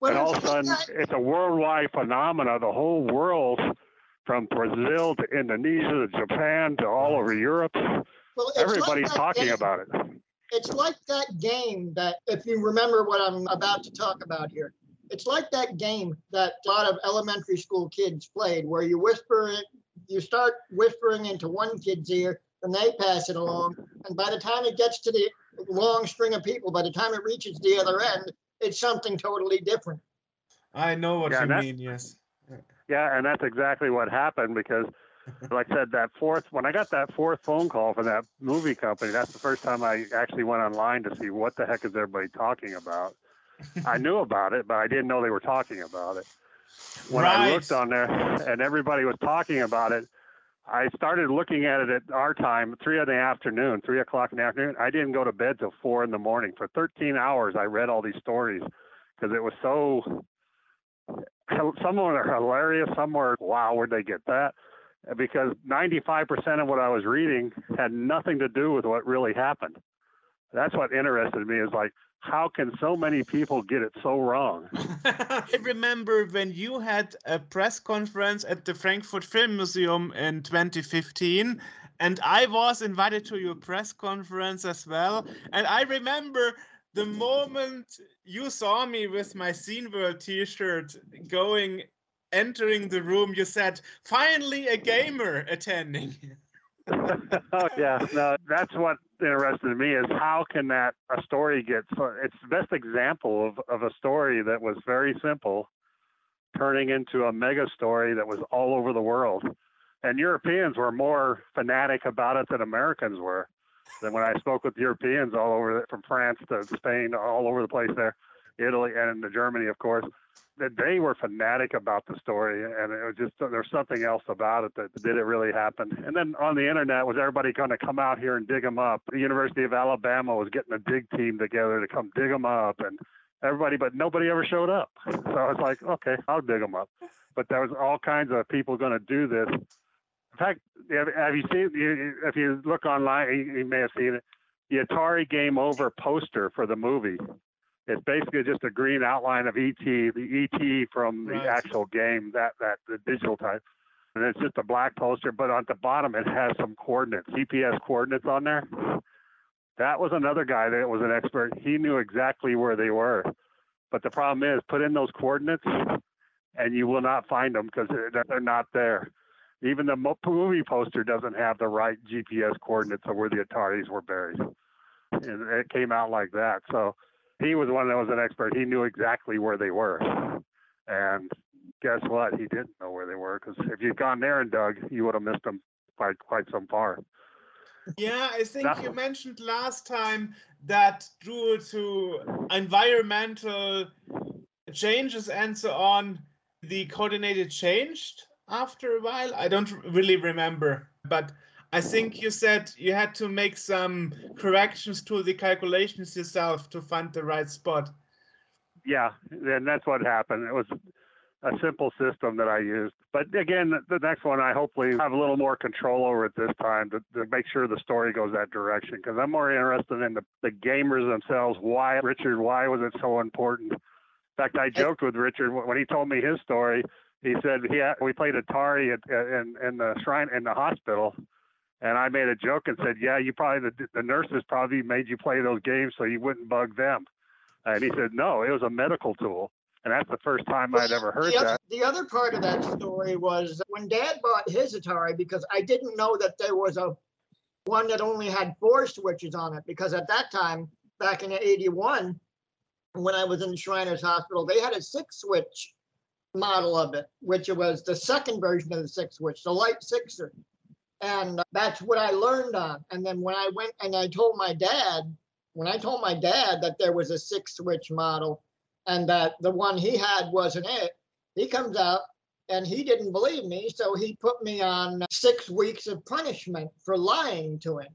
Well, and all of a sudden it's a worldwide phenomena. The whole world, from Brazil to Indonesia to Japan to all over Europe, well, everybody's talking game- about it. It's like that game that, if you remember what I'm about to talk about here, it's like that game that a lot of elementary school kids played where you whisper it, you start whispering into one kid's ear, and they pass it along. And by the time it gets to the long string of people, by the time it reaches the other end, it's something totally different. I know what Yeah, you mean. Yes. Yeah, and that's exactly what happened because, like I said, that fourth when I got that fourth phone call from that movie company, that's the first time I actually went online to see what the heck is everybody talking about. I knew about it, but I didn't know they were talking about it. When I looked on there and everybody was talking about it, I started looking at it at our time, three in the afternoon, three o'clock in the afternoon. I didn't go to bed till four in the morning. For 13 hours, I read all these stories because it was so. Some of them are hilarious. Some were, wow, where'd they get that? Because 95% of what I was reading had nothing to do with what really happened. That's what interested me is like, how can so many people get it so wrong? I remember when you had a press conference at the Frankfurt Film Museum in 2015, and I was invited to your press conference as well. And I remember the moment you saw me with my Scene World t-shirt going entering the room, you said, finally a gamer attending. oh yeah, no, that's what interested me is how can that a story get so it's the best example of, of a story that was very simple turning into a mega story that was all over the world. And Europeans were more fanatic about it than Americans were. Then when I spoke with Europeans all over, from France to Spain, all over the place there, Italy and to Germany, of course, that they were fanatic about the story, and it was just there's something else about it that did it really happen. And then on the internet was everybody going to come out here and dig them up. The University of Alabama was getting a dig team together to come dig them up, and everybody, but nobody ever showed up. So I was like, okay, I'll dig them up. But there was all kinds of people going to do this. In fact, have you seen? If you look online, you may have seen it. The Atari Game Over poster for the movie it's basically just a green outline of ET, the ET from the right. actual game, that that the digital type, and it's just a black poster. But on the bottom, it has some coordinates, GPS coordinates on there. That was another guy that was an expert. He knew exactly where they were. But the problem is, put in those coordinates, and you will not find them because they're, not there. Even the movie poster doesn't have the right GPS coordinates of where the Ataris were buried. And it came out like that. So he was the one that was an expert. He knew exactly where they were. And guess what? He didn't know where they were because if you'd gone there and dug, you would have missed them by quite some far. Yeah, I think you mentioned last time that due to environmental changes and so on, the coordinated changed after a while. I don't really remember, but I think you said you had to make some corrections to the calculations yourself to find the right spot. Yeah, and that's what happened. It was a simple system that I used. But again, the next one I hopefully have a little more control over it this time to, to make sure the story goes that direction because I'm more interested in the, the gamers themselves. Why, Richard, why was it so important? In fact, I joked with Richard when he told me his story. He said he we played Atari at, in, in the shrine in the hospital and I made a joke and said, "Yeah, you probably the, the nurses probably made you play those games so you wouldn't bug them." And he said, "No, it was a medical tool." And that's the first time I'd ever heard the other, that. The other part of that story was when Dad bought his Atari because I didn't know that there was a one that only had four switches on it because at that time, back in '81, when I was in Shriners Hospital, they had a six switch model of it, which was the second version of the six switch, the light sixer. And that's what I learned on. And then when I went and I told my dad, when I told my dad that there was a six switch model and that the one he had wasn't it, he comes out and he didn't believe me. So he put me on six weeks of punishment for lying to him.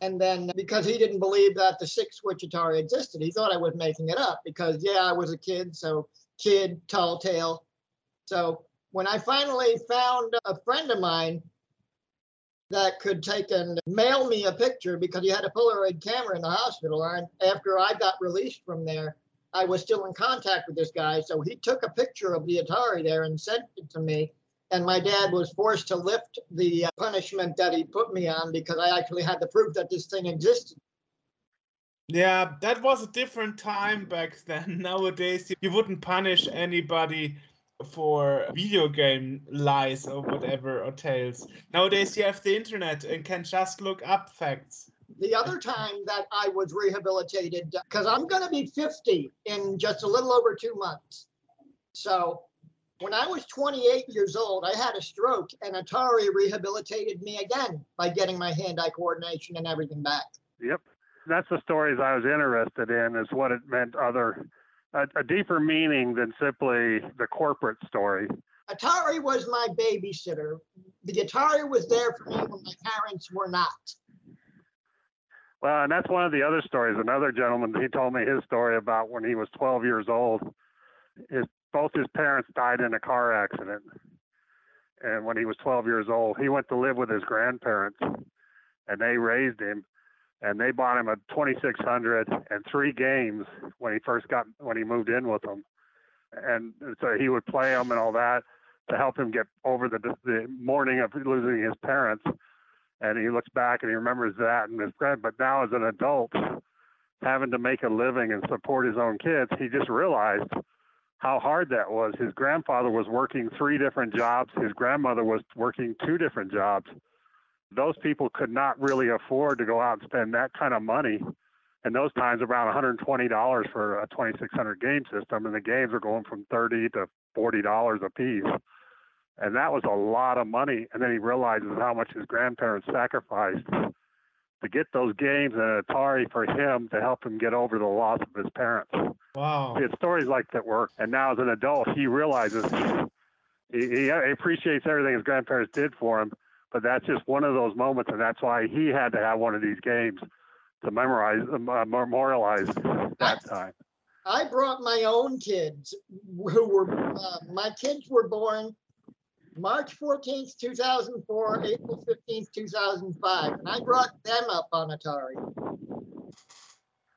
And then because he didn't believe that the six switch Atari existed, he thought I was making it up because, yeah, I was a kid. So, kid, tall tale. So, when I finally found a friend of mine that could take and mail me a picture because he had a Polaroid camera in the hospital. And after I got released from there, I was still in contact with this guy. So he took a picture of the Atari there and sent it to me. And my dad was forced to lift the uh, punishment that he put me on because I actually had the proof that this thing existed. Yeah, that was a different time back then. Nowadays, you wouldn't punish anybody for video game lies or whatever or tales. Nowadays, you have the internet and can just look up facts. The other time that I was rehabilitated, because I'm going to be 50 in just a little over two months. So when I was 28 years old, I had a stroke, and Atari rehabilitated me again by getting my hand-eye coordination and everything back. Yep, that's the stories I was interested in. Is what it meant other a, a deeper meaning than simply the corporate story. Atari was my babysitter. The Atari was there for me when my parents were not. Well, and that's one of the other stories. Another gentleman, he told me his story about when he was 12 years old. His both his parents died in a car accident, and when he was 12 years old, he went to live with his grandparents, and they raised him and they bought him a 2600 and three games when he first got when he moved in with them. And so he would play them and all that to help him get over the the mourning of losing his parents. And he looks back and he remembers that and his grand but now as an adult having to make a living and support his own kids he just realized how hard that was. His grandfather was working three different jobs. His grandmother was working two different jobs those people could not really afford to go out and spend that kind of money. And those times, around $120 for a 2600 game system, and the games were going from 30 to $40 a piece. And that was a lot of money. And then he realizes how much his grandparents sacrificed to get those games and Atari for him to help him get over the loss of his parents. Wow. It's stories like that work. And now as an adult, he realizes he, he appreciates everything his grandparents did for him, but that's just one of those moments, and that's why he had to have one of these games to memorize, uh, memorialize that time. I brought my own kids who were, uh, my kids were born March 14th, 2004, April 15th, 2005, and I brought them up on Atari.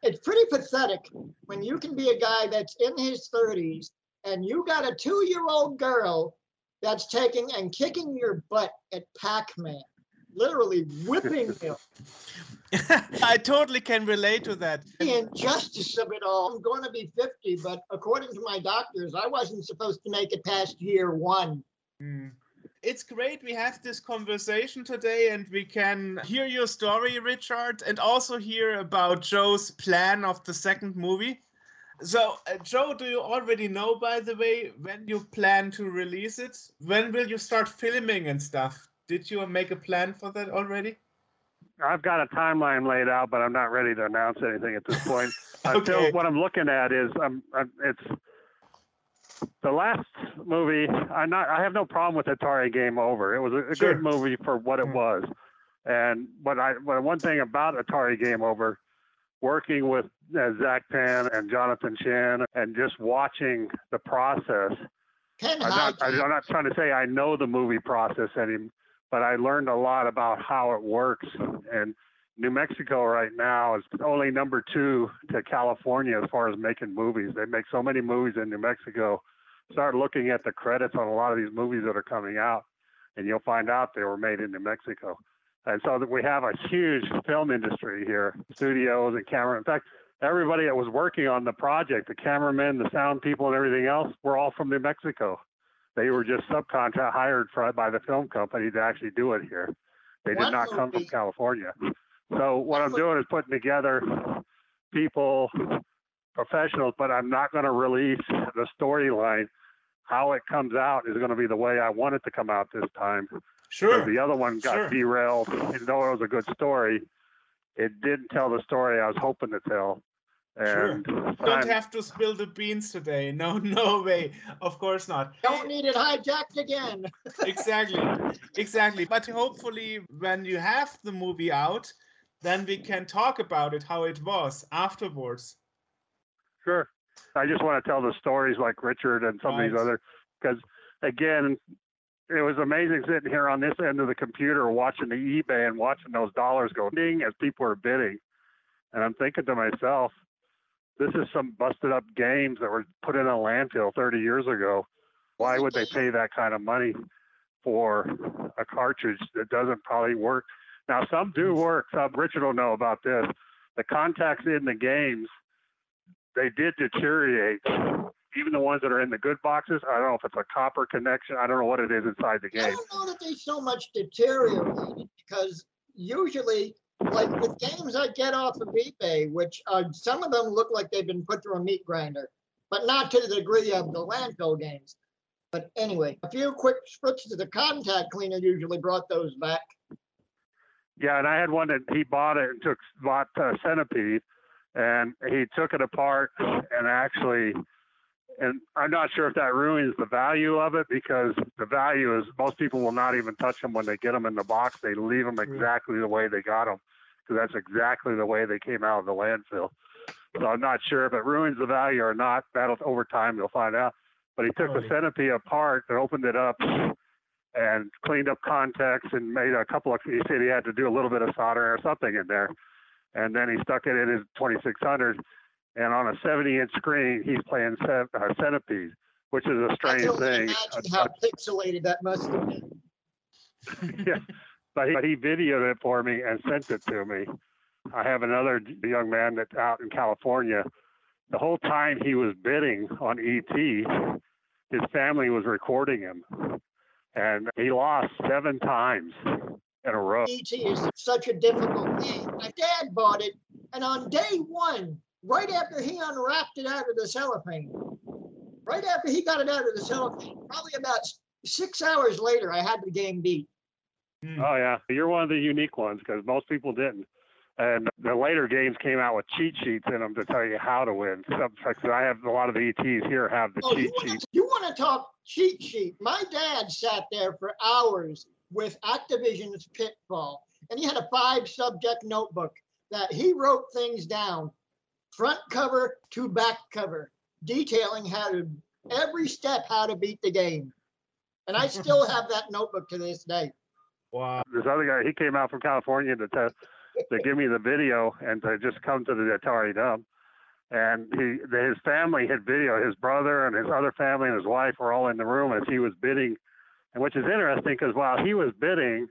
It's pretty pathetic when you can be a guy that's in his 30s and you got a two year old girl that's taking and kicking your butt at Pac Man, literally whipping you. I totally can relate to that. The injustice of it all. I'm going to be 50, but according to my doctors, I wasn't supposed to make it past year one. Mm. It's great we have this conversation today and we can hear your story, Richard, and also hear about Joe's plan of the second movie. So, uh, Joe, do you already know, by the way, when you plan to release it? When will you start filming and stuff? Did you make a plan for that already? I've got a timeline laid out, but I'm not ready to announce anything at this point. okay. Until what I'm looking at is I'm, I'm it's the last movie. I'm not. I have no problem with Atari Game Over. It was a, a Sure. good movie for what it Mm. was. And but I but one thing about Atari Game Over, working with uh, Zak Penn and Jonathan Chinn, and just watching the process. Ken I'm not, I'm not trying to say I know the movie process any, but I learned a lot about how it works. And New Mexico right now is only number two to California as far as making movies. They make so many movies in New Mexico. Start looking at the credits on a lot of these movies that are coming out, and you'll find out they were made in New Mexico. And so that we have a huge film industry here, studios and camera. In fact, everybody that was working on the project, the cameramen, the sound people, and everything else, were all from New Mexico. They were just subcontract hired for, by the film company to actually do it here. They did not come from California. So what I'm doing is putting together people, professionals, but I'm not going to release the storyline. How it comes out is going to be the way I want it to come out this time. Sure. Because the other one got Sure. derailed. Even though it was a good story, it didn't tell the story I was hoping to tell. Sure. And Don't I'm- have to spill the beans today. No, no way. Of course not. don't need it hijacked again. exactly exactly but hopefully when you have the movie out then we can talk about it how it was afterwards Sure. I just want to tell the stories like Richard and some of these other, because again, it was amazing sitting here on this end of the computer watching the eBay and watching those dollars go ding as people are bidding. And I'm thinking to myself, this is some busted up games that were put in a landfill 30 years ago. Why would they pay that kind of money for a cartridge that doesn't probably work? Now, some do work. Some, Richard will know about this. The contacts in the games they did deteriorate. Even the ones that are in the good boxes, I don't know if it's a copper connection. I don't know what it is inside the game. I don't know that they so much deteriorated because usually, like with games I get off of eBay, which uh, some of them look like they've been put through a meat grinder, but not to the degree of the landfill games. But anyway, a few quick spritz to the contact cleaner usually brought those back. Yeah, and I had one that he bought it and took bought uh, Centipede, and he took it apart and actually, and I'm not sure if that ruins the value of it because the value is most people will not even touch them when they get them in the box. They leave them exactly the way they got them because that's exactly the way they came out of the landfill. So I'm not sure if it ruins the value or not. That'll over time you'll find out. But he took the centipede apart and opened it up and cleaned up contacts and made a couple of. He said he had to do a little bit of soldering or something in there, and then he stuck it in his 2600. And on a 70 inch screen, he's playing cent- uh, centipede, which is a strange only thing. imagine how pixelated that must have been. yeah, but he, but he videoed it for me and sent it to me. I have another young man that's out in California. The whole time he was bidding on ET, his family was recording him, and he lost seven times in a row. ET is such a difficult game. My dad bought it, and on day one, right after he unwrapped it out of the cellophane, right after he got it out of the cellophane, probably about six hours later, I had the game beat. Hmm. Oh yeah, you're one of the unique ones because most people didn't. And the later games came out with cheat sheets in them to tell you how to win. Some, I have a lot of the ETs here have the Oh, cheat you wanna, sheets. you want to talk cheat sheet? My dad sat there for hours with Activision's Pitfall, and he had a five subject notebook that he wrote things down, front cover to back cover, detailing how to every step how to beat the game. And I still have that notebook to this day. Wow. this other guy, he came out from California to test, to give me the video and to just come to the Atari Dome. And he, his family had video. His brother and his other family and his wife were all in the room as he was bidding, and which is interesting because while he was bidding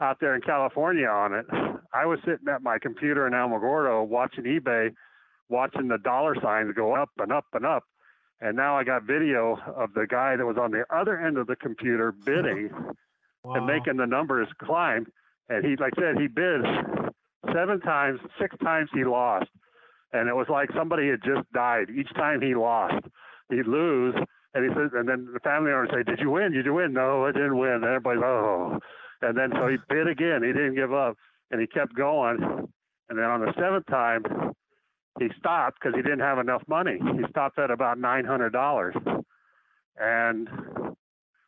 out there in California on it, I was sitting at my computer in Alamogordo watching eBay, watching the dollar signs go up and up and up. And now I got video of the guy that was on the other end of the computer bidding wow. and making the numbers climb. And he, like I said, he bid seven times, six times he lost. And it was like somebody had just died. Each time he lost, he'd lose. And he says, and then the family owner say, Did you win? Did you win? No, I didn't win. And everybody's, oh. And then so he bid again. He didn't give up. And he kept going. And then on the seventh time, he stopped because he didn't have enough money. He stopped at about $900. And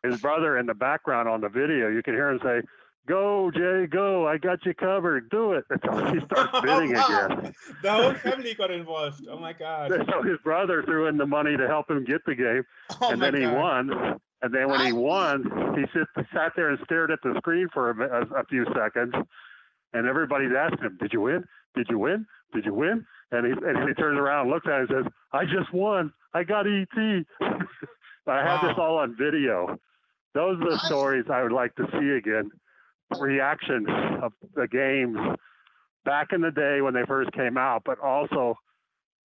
his brother in the background on the video, you can hear him say, Go, Jay, go. I got you covered. Do it. He starts bidding Wow. again. The whole family got involved. Oh my god. So his brother threw in the money to help him get the game, Oh and then he won. And then when he won, he sit, sat there and stared at the screen for a, a, a few seconds, and everybody's asking him, "Did you win? Did you win? Did you win?" And he and he turns around, and looks at it, and says, "I just won. I got ET." I have this all on video. Those are the stories I would like to see again. Reactions of the games back in the day when they first came out, but also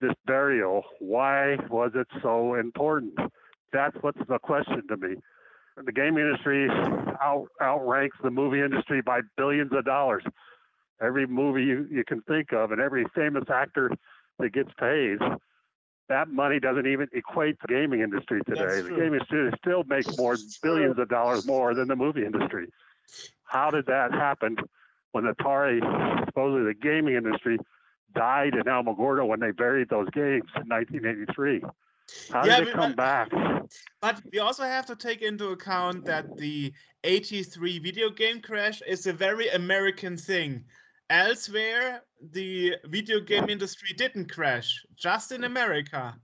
this burial. Why was it so important? That's what's the question to me. The game industry out, outranks the movie industry by billions of dollars. Every movie you, you can think of and every famous actor that gets paid, that money doesn't even equate to the gaming industry today. The gaming industry still makes more billions of dollars more than the movie industry. How did that happen when Atari, supposedly the gaming industry, died in Alamogordo when they buried those games in 1983? How Yeah, did it but- come back? But we also have to take into account that the 83 video game crash is a very American thing. Elsewhere, the video game industry didn't crash, just in America.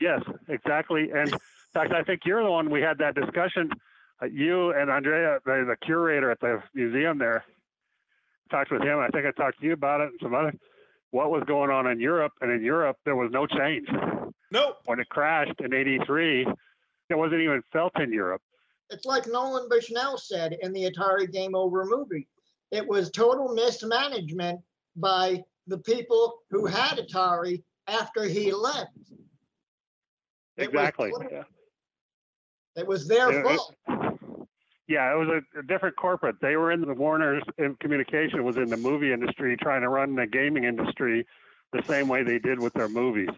Yes, exactly. And in fact, I think you're the one we had that discussion. Uh, you and Andrea, the, the curator at the museum there, talked with him. I think I talked to you about it and some other. What was going on in Europe? And in Europe, there was no change. No, When it crashed in '83, it wasn't even felt in Europe. It's like Nolan Bushnell said in the Atari Game Over movie. It was total mismanagement by the people who had Atari after he left. It was Exactly. Yeah. It was their it- fault. Yeah, it was a, a different corporate. They were in the Warner's in communication was in the movie industry, trying to run the gaming industry the same way they did with their movies.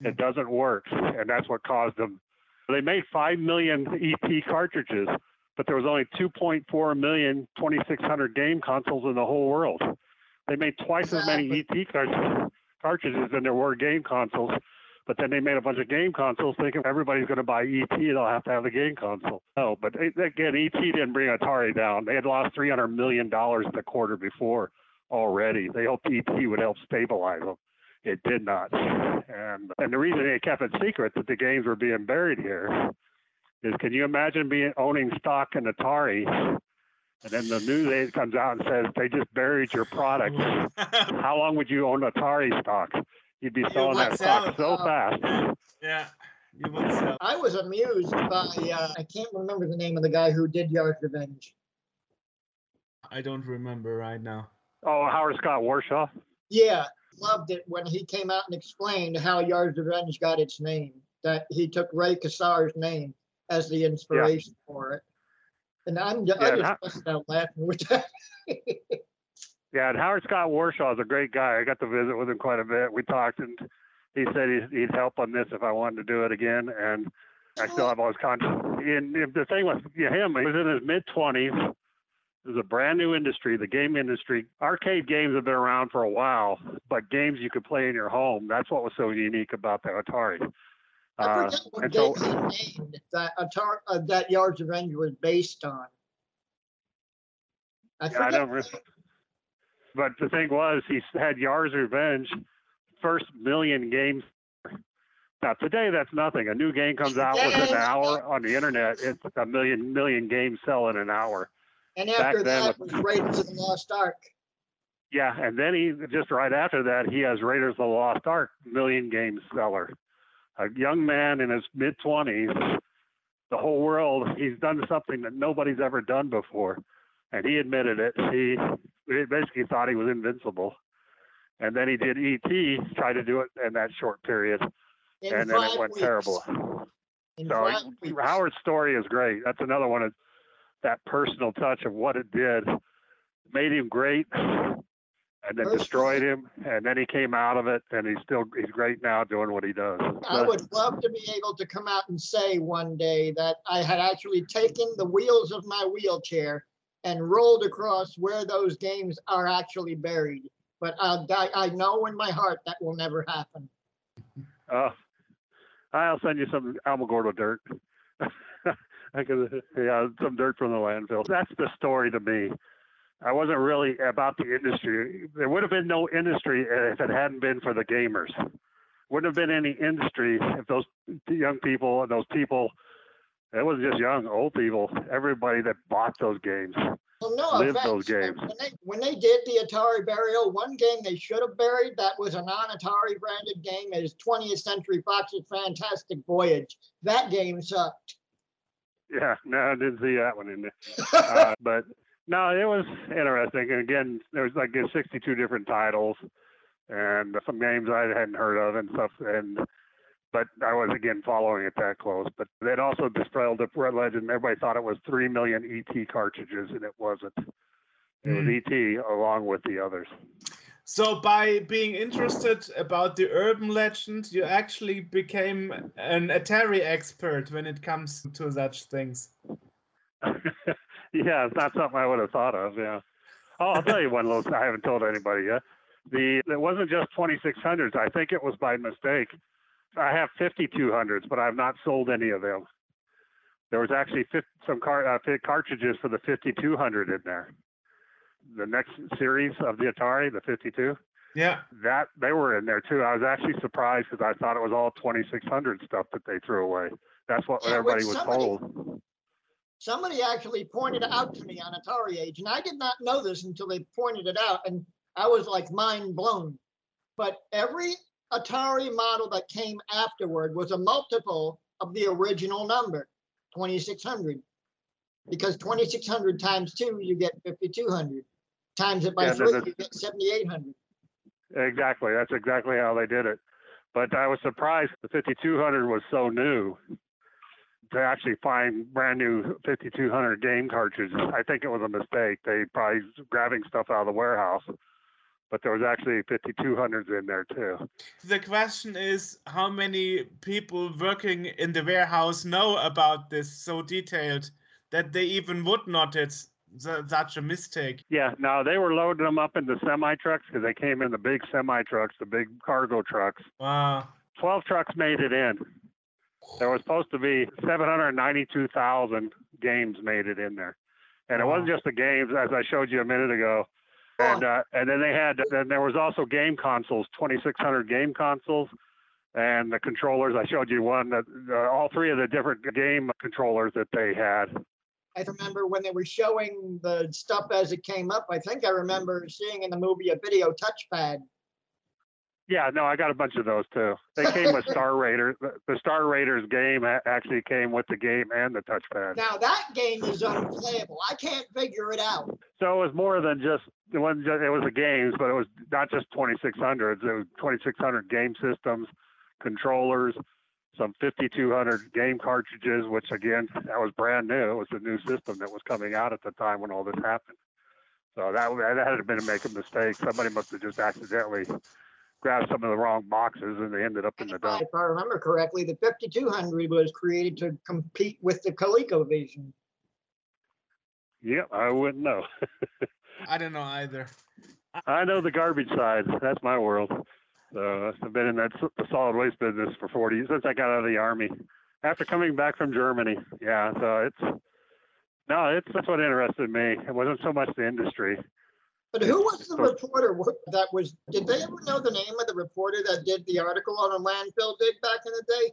It doesn't work, and that's what caused them. They made five million ET cartridges, but there was only 2.4 million 2600 game consoles in the whole world. They made twice as many ET cart- cartridges than there were game consoles. But then they made a bunch of game consoles thinking everybody's going to buy ET, they'll have to have the game console. No, but it- again, ET didn't bring Atari down. They had lost $300 million the quarter before already. They hoped ET would help stabilize them. It did not. And, and the reason they kept it secret that the games were being buried here is can you imagine being owning stock in Atari and then the news aid comes out and says they just buried your product. How long would you own Atari stock? You'd be selling that stock sell so it. fast. yeah, you would sell. I was amused by, uh, I can't remember the name of the guy who did Yar's Revenge. I don't remember right now. Oh, Howard Scott Warshaw. Yeah, loved it when he came out and explained how Yar's Revenge got its name. That he took Ray Kassar's name as the inspiration for it. And I'm I Yeah, just that- busted out laughing with that. Yeah, and Howard Scott Warshaw is a great guy. I got to visit with him quite a bit. We talked, and he said he'd, he'd help on this if I wanted to do it again. And I still have all his contacts. And the thing with him, he was in his mid twenties, It was a brand new industry, the game industry. Arcade games have been around for a while, but games you could play in your home, that's what was so unique about the Atari. I Uh, forget what and game so, he named that uh, that Yards of Revenge was based on. I Yeah, I forget. don't re- but the thing was, he had Yar's Revenge, first million games. Now today, that's nothing. A new game comes out within an hour on the internet. It's a million million games sell in an hour. and back after then that with- was Raiders of the Lost Ark. Yeah, and then he just right after that, he has Raiders of the Lost Ark million game seller. A young man in his mid twenties, the whole world, he's done something that nobody's ever done before, and he admitted it. He, he basically thought he was invincible, and then he did ET, tried to do it in that short period, In and then it went weeks. terrible. In So. Howard's story is great. That's another one of that personal touch of what it did, made him great, and then destroyed him, and then he came out of it, and he's still he's great now doing what he does. I would love to be able to come out and say one day that I had actually taken the wheels of my wheelchair and rolled across where those games are actually buried. But I, I I know in my heart that will never happen. Uh, I'll send you some Alamogordo dirt. I could, yeah, some dirt from the landfill. That's the story to me. I wasn't really about the industry. There would have been no industry if it hadn't been for the gamers. Wouldn't have been any industry if those young people and those people, it wasn't just young, old people, everybody that bought those games. Well, no Live offense. those games. When they, when they did the Atari burial, one game they should have buried that was a non-Atari branded game is 20th Century Fox's Fantastic Voyage. That game sucked. Yeah, no, I didn't see that one in there. uh, but no, it was interesting. And again, there was like uh, 62 different titles and some games I hadn't heard of and stuff. And but I was again following it that close. But it also dispelled the red legend. Everybody thought it was three million ET cartridges, and it wasn't. It was ET along with the others. So by being interested about the urban legend, you actually became an Atari expert when it comes to such things. yeah, it's not something I would have thought of. Yeah. Oh, I'll tell you one little. I haven't told anybody yet. The it wasn't just 2600s. I think it was by mistake. I have 5200s, but I've not sold any of them. There was actually 50, some car, uh, cartridges for the 5200 in there. The next series of the Atari, the 52, Yeah. that they were in there too. I was actually surprised because I thought it was all 2600 stuff that they threw away. That's what Yeah, everybody was somebody- told. Somebody actually pointed out to me on Atari Age, and I did not know this until they pointed it out, and I was like mind blown. But every Atari model that came afterward was a multiple of the original number, 2600. Because 2600 times two, you get 5200. Times it by Yeah, three, you get 7800. Exactly. That's exactly how they did it. But I was surprised the 5200 was so new to actually find brand new 5200 game cartridges. I think it was a mistake. They probably grabbing stuff out of the warehouse, but there was actually 5200s in there too. The question is how many people working in the warehouse know about this so detailed that they even would notice su- such a mistake. Yeah, no, they were loading them up into semi trucks because they came in the big semi trucks, the big cargo trucks. Wow. 12 trucks made it in. There was supposed to be 792,000 games made it in there. And it wasn't just the games, as I showed you a minute ago. And uh, and then they had then there was also game consoles, 2,600 game consoles, and the controllers. I showed you one that uh, all three of the different game controllers that they had. I remember when they were showing the stuff as it came up, I think I remember seeing in the movie a video touchpad. Yeah, no, I got a bunch of those too. They came with Star Raiders. The the Star Raiders game actually came with the game and the touchpad. Now that game is unplayable. I can't figure it out. So it was more than just it wasn't just, it was the games, but it was not just 2600s. It was 2600 game systems, controllers, some 5200 game cartridges, which again that was brand new. It was a new system that was coming out at the time when all this happened. So that that had been a make a mistake. Somebody must have just accidentally grabbed some of the wrong boxes and they ended up in the If dump. if I remember correctly, the 5200 was created to compete with the ColecoVision. Yep, I wouldn't know. I don't know either. I know the garbage side. That's my world. So I've been in that s- solid waste business for 40 years since I got out of the army. After coming back from Germany, yeah. So it's no, it's that's what interested me. It wasn't so much the industry. But who was the reporter that was, did they ever know the name of the reporter that did the article on a landfill dig back in the day?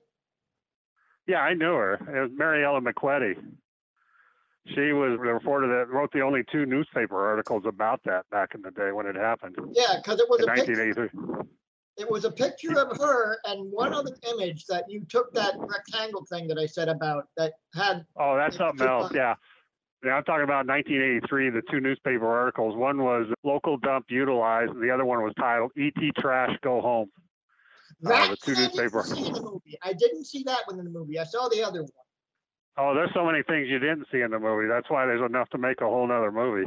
Yeah, I knew her. It was Mary Ellen McQuetty. She was the reporter that wrote the only two newspaper articles about that back in the day when it happened Yeah, because it was in a picture, it was a picture of her and one other image that you took that rectangle thing that I said about that had, Oh, that's something else. Yeah. Yeah, I'm talking about 1983, the two newspaper articles. One was local dump utilized, and the other one was titled "ET Trash Go Home." Uh, the two newspaper. I didn't see the movie. I didn't see that one in the movie. I saw the other one. Oh, there's so many things you didn't see in the movie. That's why there's enough to make a whole nother movie.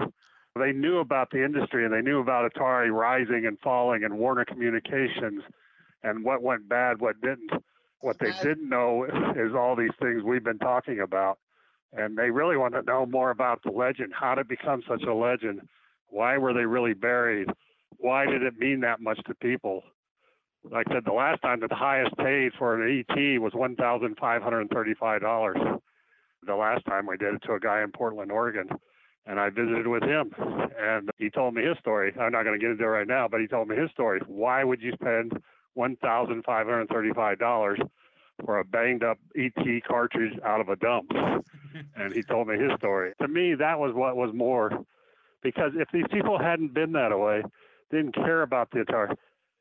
They knew about the industry and they knew about Atari rising and falling and Warner Communications and what went bad, what didn't. What they didn't know is all these things we've been talking about. And they really want to know more about the legend. How it become such a legend? Why were they really buried? Why did it mean that much to people? Like I said, the last time that the highest paid for an ET was one thousand five hundred thirty-five dollars the last time we did it to a guy in Portland, Oregon. And I visited with him and he told me his story. I'm not going to get into it right now, but he told me his story. Why would you spend $1,535 for a banged up ET cartridge out of a dump? and he told me his story. To me, that was what was more because if these people hadn't been that way, didn't care about the Atari,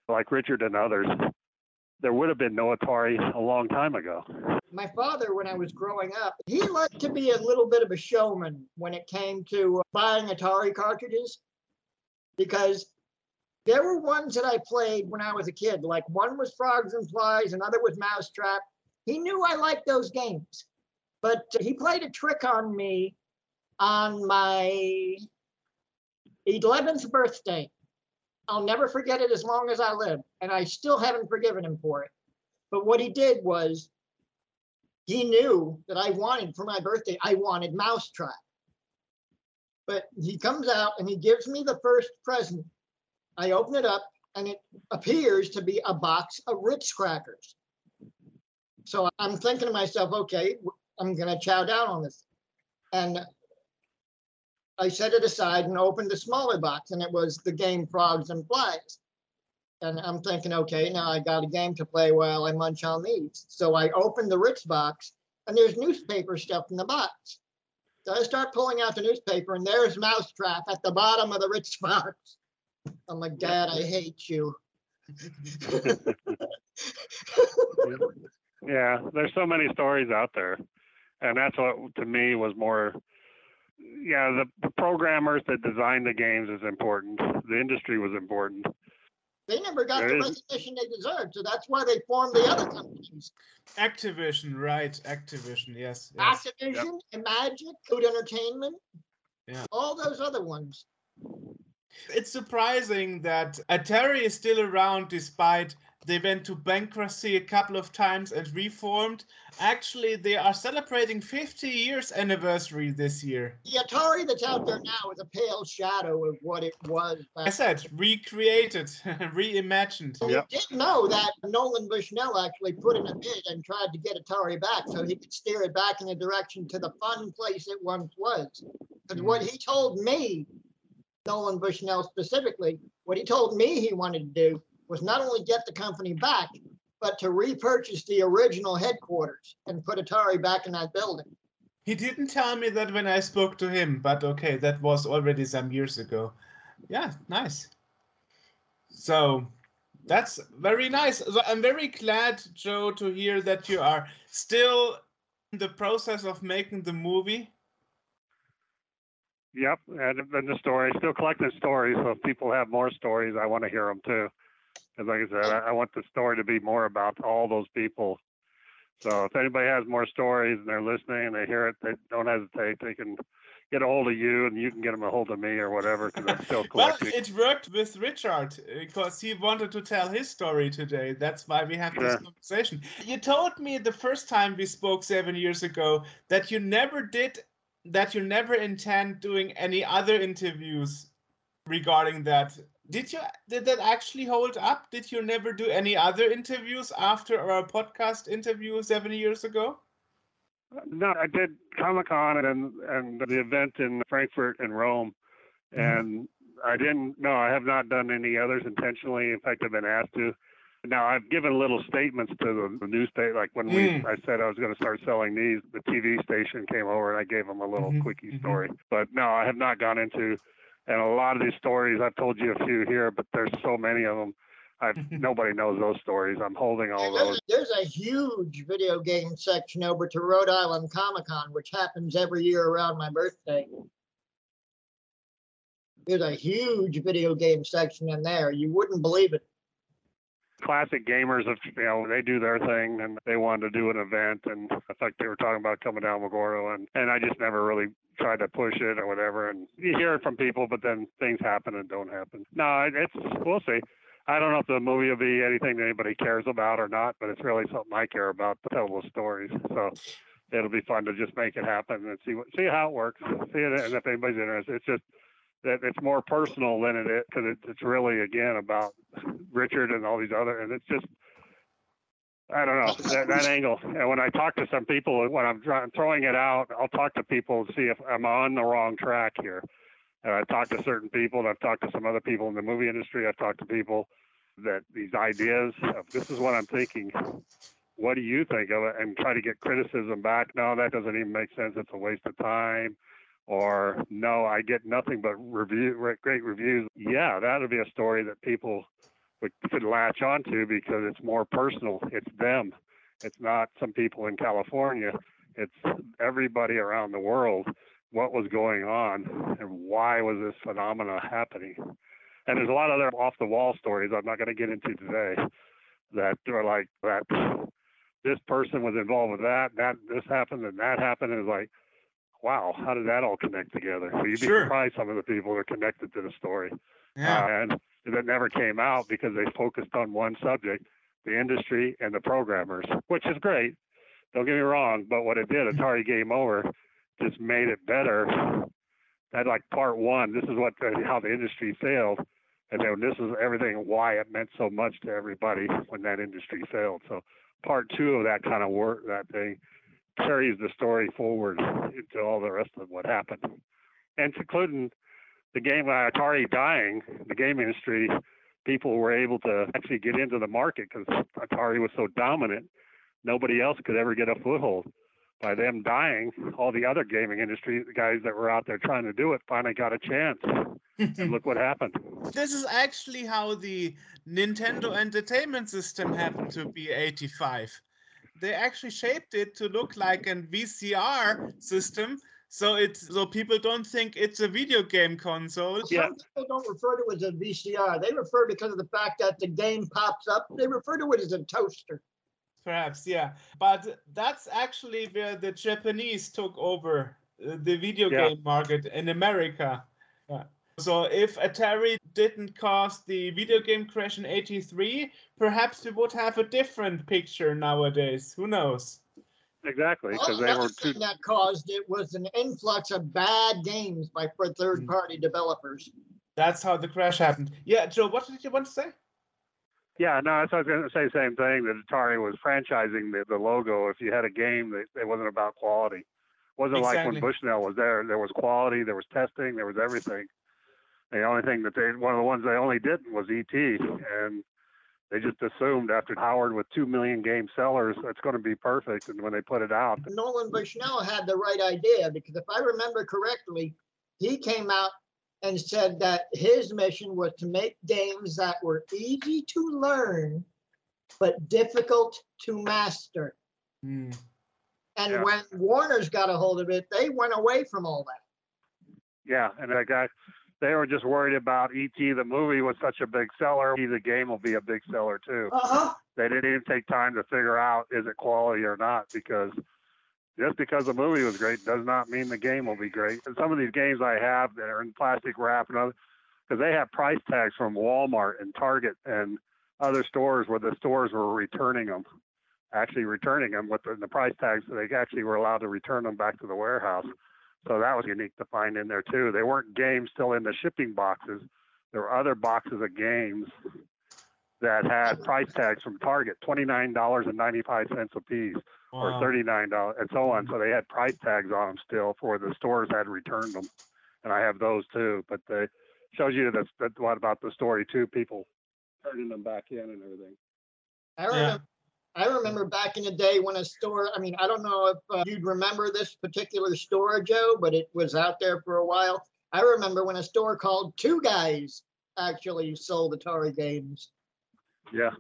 like Richard and others, there would have been no Atari a long time ago. My father, when I was growing up, he liked to be a little bit of a showman when it came to buying Atari cartridges because there were ones that I played when I was a kid. Like one was Frogs and Flies, another was Mousetrap. He knew I liked those games, but he played a trick on me on my 11th birthday. I'll never forget it as long as I live, and I still haven't forgiven him for it. But what he did was he knew that I wanted for my birthday, I wanted Mousetrap. But he comes out and he gives me the first present. I open it up and it appears to be a box of Ritz crackers. So I'm thinking to myself, okay, I'm going to chow down on this. And I set it aside and opened the smaller box, and it was the game Frogs and Flies. And I'm thinking, okay, now I got a game to play while I munch on these. So I opened the Ritz box, and there's newspaper stuff in the box. So I start pulling out the newspaper, and there's Mousetrap at the bottom of the Ritz box. I'm like, Dad, I hate you. Yeah, there's so many stories out there, and that's what to me was more. Yeah, the, the programmers that designed the games is important. The industry was important. They never got the There is- recognition they deserved, so that's why they formed the other companies. Activision, right? Activision, yes. yes. Activision, Magic, Food Entertainment, Yeah. all those other ones. It's surprising that Atari is still around despite they went to bankruptcy a couple of times and reformed. Actually, they are celebrating 50 years anniversary this year. The Atari that's out there now is a pale shadow of what it was. I said recreated, reimagined. We Yep. did know that Nolan Bushnell actually put in a bid and tried to get Atari back so he could steer it back in the direction to the fun place it once was. Because hmm. what he told me, Nolan Bushnell specifically, what he told me he wanted to do was not only get the company back, but to repurchase the original headquarters and put Atari back in that building. He didn't tell me that when I spoke to him, but okay, that was already some years ago. Yeah, nice. So that's very nice. So I'm very glad, Joe, to hear that you are still in the process of making the movie. Yep, and then the story. Still collecting stories, so if people have more stories, I want to hear them too. Because, like I said, I, I want the story to be more about all those people. So if anybody has more stories and they're listening and they hear it, they don't hesitate. They can get a hold of you, and you can get them a hold of me or whatever. Because I'm still Well, it worked with Richard because he wanted to tell his story today. That's why we have this Yeah. conversation. You told me the first time we spoke seven years ago that you never did that you never intend doing any other interviews regarding that. Did you did that actually hold up? Did you never do any other interviews after our podcast interview seven years ago? No, I did Comic Con and and the event in Frankfurt and Rome, Mm-hmm. and I didn't. No, I have not done any others intentionally. In fact, I've been asked to. Now I've given little statements to the, the newspaper, like when we Mm. I said I was going to start selling these. The TV station came over and I gave them a little Mhm, quickie mhm. story. But no, I have not gone into. And a lot of these stories, I've told you a few here, but there's so many of them. I've, nobody knows those stories. I'm holding all And those. There's, there's a huge video game section over to Rhode Island Comic Con, which happens every year around my birthday. There's a huge video game section in there. You wouldn't believe it. Classic gamers of you know they do their thing and they wanted to do an event and I think they were talking about coming down Magoro and and I just never really tried to push it or whatever and you hear it from people but then things happen and don't happen. No, it's we'll see. I don't know if the movie will be anything that anybody cares about or not, but it's really something I care about to tell those stories. So it'll be fun to just make it happen and see what see how it works. See it and if anybody's interested. It's just that it's more personal than it is because it's really again about Richard and all these other, and it's just, I don't know that, that angle. And when I talk to some people, when I'm throwing it out, I'll talk to people to see if I'm on the wrong track here. And I've talked to certain people, and I've talked to some other people in the movie industry. I've talked to people that these ideas of this is what I'm thinking. What do you think of it? And try to get criticism back. No, that doesn't even make sense. It's a waste of time or no, I get nothing but review, great reviews. Yeah, that would be a story that people would, could latch onto because it's more personal. It's them. It's not some people in California. It's everybody around the world. What was going on and why was this phenomena happening? And there's a lot of other off the wall stories I'm not going to get into today that are like that. This person was involved with that. That this happened and that happened. And it's like, wow, how did that all connect together? So you'd be Sure. surprised some of the people that are connected to the story. Yeah. Uh, and that never came out because they focused on one subject, the industry and the programmers, which is great. Don't get me wrong, but what it did, Atari Game Over, just made it better. That like part one, this is what the, how the industry failed, and then this is everything why it meant so much to everybody when that industry failed. So part two of that kind of work, that thing, carries the story forward into all the rest of what happened, and including the game Atari dying, the game industry, people were able to actually get into the market because Atari was so dominant, nobody else could ever get a foothold. By them dying, all the other gaming industry guys that were out there trying to do it finally got a chance. And look what happened. this is actually how the Nintendo Entertainment System happened to be 85. They actually shaped it to look like a VCR system, so it's so people don't think it's a video game console. Yeah. Some people don't refer to it as a VCR. They refer because of the fact that the game pops up. They refer to it as a toaster. Perhaps, yeah. But that's actually where the Japanese took over uh, the video Yeah. game market in America. Yeah. So if Atari didn't cause the video game crash in 83, perhaps we would have a different picture nowadays. Who knows? Exactly, because they Another were too. thing that caused it was an influx of bad games by Mm. third-party developers. That's how the crash happened. Yeah, Joe, what did you want to say? Yeah, no, that's what I was going to say. The same thing. That Atari was franchising the, the logo. If you had a game, that it wasn't about quality. It wasn't like when Bushnell was there. There was quality. There was testing. There was everything. The only thing that they, one of the ones they only did was ET, and they just assumed after Howard with two million game sellers, it's going to be perfect. And when they put it out, Nolan Bushnell had the right idea because if I remember correctly, he came out and said that his mission was to make games that were easy to learn but difficult to master. Hmm. And Yeah. when Warner's got a hold of it, they went away from all that. yeah, and that guy, they were just worried about ET. The movie was such a big seller. The game will be a big seller too. Uh-huh. they didn't even take time to figure out is it quality or not because just because the movie was great does not mean the game will be great. And some of these games I have that are in plastic wrap and other because they have price tags from Walmart and Target and other stores where the stores were returning them, actually returning them with the, the price tags. So they actually were allowed to return them back to the warehouse. So that was unique to find in there too. They weren't games still in the shipping boxes. There were other boxes of games that had price tags from Target, twenty nine dollars and ninety five cents a piece, or thirty nine dollars, and so on. So they had price tags on them still, for the stores had returned them, and I have those too. But they shows you that's that's what about the story too. People turning them back in and everything. I remember, I remember back in the day when a store, I mean, I don't know if uh, you'd remember this particular store, Joe, but it was out there for a while. I remember when a store called Two Guys actually sold Atari games. Yeah.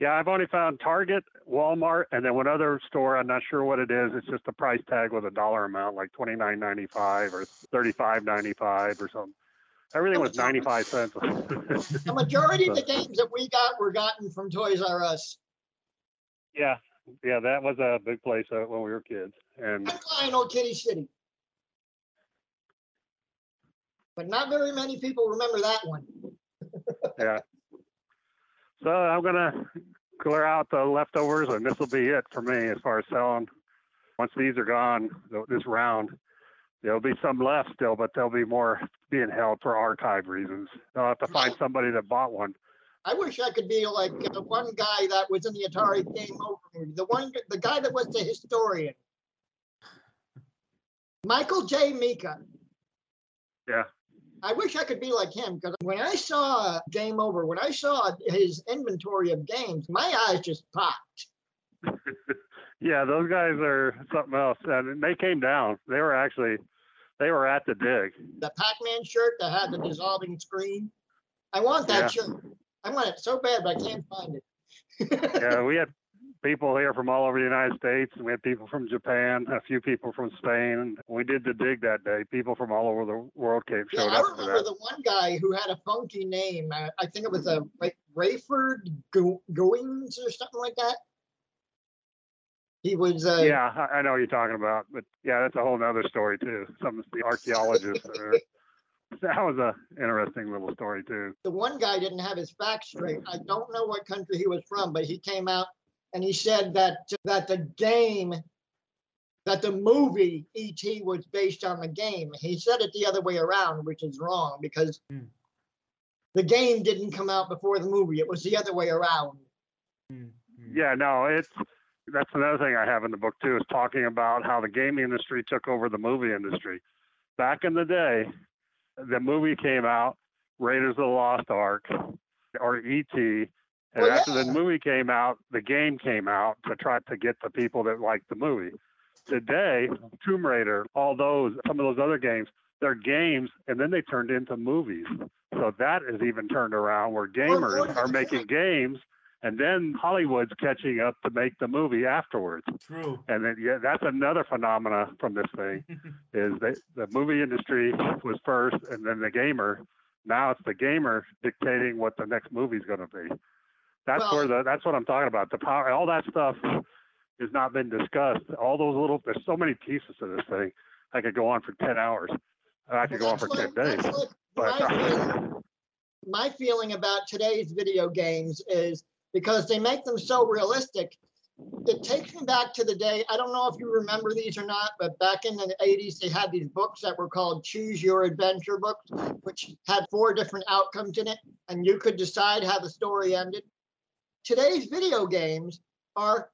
Yeah, I've only found Target, Walmart, and then one other store. I'm not sure what it is. It's just a price tag with a dollar amount, like twenty nine ninety five or thirty five ninety five or something. Everything was ninety five cents. The majority of the games that we got were gotten from Toys R Us. Yeah, yeah, that was a big place uh, when we were kids. And Fine old Kiddie City. But not very many people remember that one. yeah. So I'm gonna clear out the leftovers, and this will be it for me as far as selling. Once these are gone, this round, there'll be some left still, but there'll be more being held for archive reasons. I'll have to find somebody that bought one. I wish I could be like the one guy that was in the Atari Game Over movie, the one, the guy that was the historian. Michael J. Mika. Yeah. I wish I could be like him because when I saw Game Over, when I saw his inventory of games, my eyes just popped. Yeah, those guys are something else, and they came down. They were actually, they were at the dig. The Pac-Man shirt that had the dissolving screen. I want that Yeah. shirt. I want it so bad, but I can't find it. yeah, we had people here from all over the United States, and we had people from Japan, a few people from Spain. We did the dig that day. People from all over the world came Yeah, showed I up for remember the one guy who had a funky name. I think it was a Ra- Rayford Go- Goings or something like that. He was. Uh, Yeah, I, I know what you're talking about, but yeah, that's a whole nother story too. Some of the archaeologists. Are- that was a interesting little story too. the one guy didn't have his facts straight. I don't know what country he was from, but he came out and he said that that the game, that the movie E.T. was based on the game. He said it the other way around, which is wrong because Hmm. the game didn't come out before the movie. It was the other way around. Mm, mm. Yeah, no, it's that's another thing I have in the book too is talking about how the gaming industry took over the movie industry. Back in the day, the movie came out, Raiders of the Lost Ark, or E.T. And Well, after yeah. the movie came out, the game came out to try to get the people that liked the movie. Today, Tomb Raider, all those, some of those other games, they're games, and then they turned into movies. So that is even turned around where gamers are making games, and then Hollywood's catching up to make the movie afterwards. True. And then yeah, that's another phenomena from this thing is that the movie industry was first, and then the gamer. Now it's the gamer dictating what the next movie's going to be. That's Well- where the that's what I'm talking about. The power, all that stuff has not been discussed. All those little, there's so many pieces to this thing. I could go on for ten hours. I could go on for That's ten days. that's like But my feeling- my feeling about today's video games is because they make them so realistic. It takes me back to the day. I don't know if you remember these or not, but back in the 80s, they had these books that were called Choose Your Adventure books, which had four different outcomes in it, and you could decide how the story ended. Today's video games are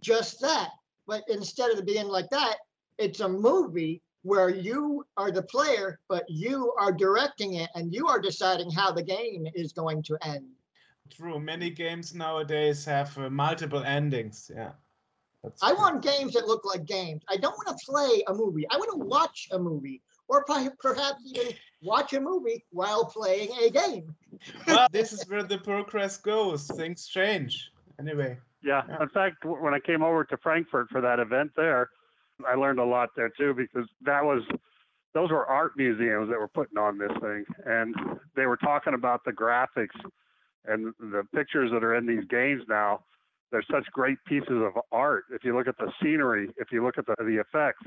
just that. But instead of being like that, it's a movie where you are the player, but you are directing it and you are deciding how the game is going to end. True. Many games nowadays have uh, multiple endings. Yeah. That's I true. want games that look like games. I don't want to play a movie. I want to watch a movie or perhaps even watch a movie while playing a game. well, this is where the progress goes. Things change. Anyway. Yeah. Yeah. In fact, when I came over to Frankfurt for that event there, I learned a lot there too because that was those were art museums that were putting on this thing, and they were talking about the graphics and the pictures that are in these games now. They're such great pieces of art. If you look at the scenery, if you look at the, the effects,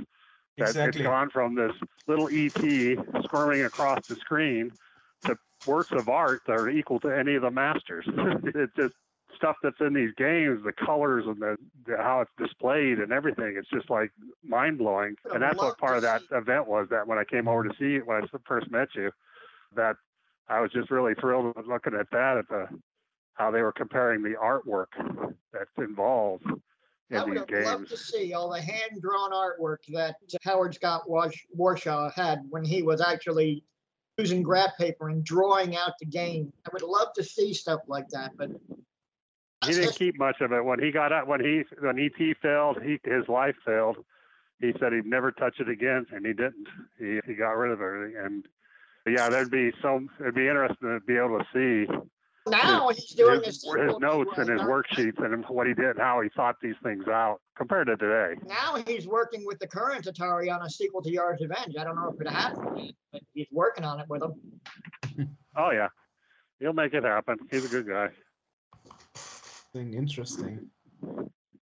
that Exactly. it's gone from this little ET squirming across the screen to works of art that are equal to any of the masters. it's just stuff that's in these games, the colors and the, the how it's displayed and everything. It's just like mind blowing. And that's what part of that event was. That when I came over to see you when I first met you, that I was just really thrilled looking at that at the how they were comparing the artwork that's involved I in would these have loved games. to see all the hand-drawn artwork that Howard Scott Warshaw had when he was actually using graph paper and drawing out the game. I would love to see stuff like that, but He didn't keep much of it when he got out when he when ET failed. He his life failed. He said he'd never touch it again, and he didn't. He he got rid of everything. And yeah, there'd be so it'd be interesting to be able to see now he's doing his, a sequel his notes and his worksheets and what he did and how he thought these things out compared to today. Now he's working with the current Atari on a sequel to Yar's Revenge. I don't know if it happened but he's working on it with him. Oh yeah, he'll make it happen. He's a good guy. Interesting, interesting.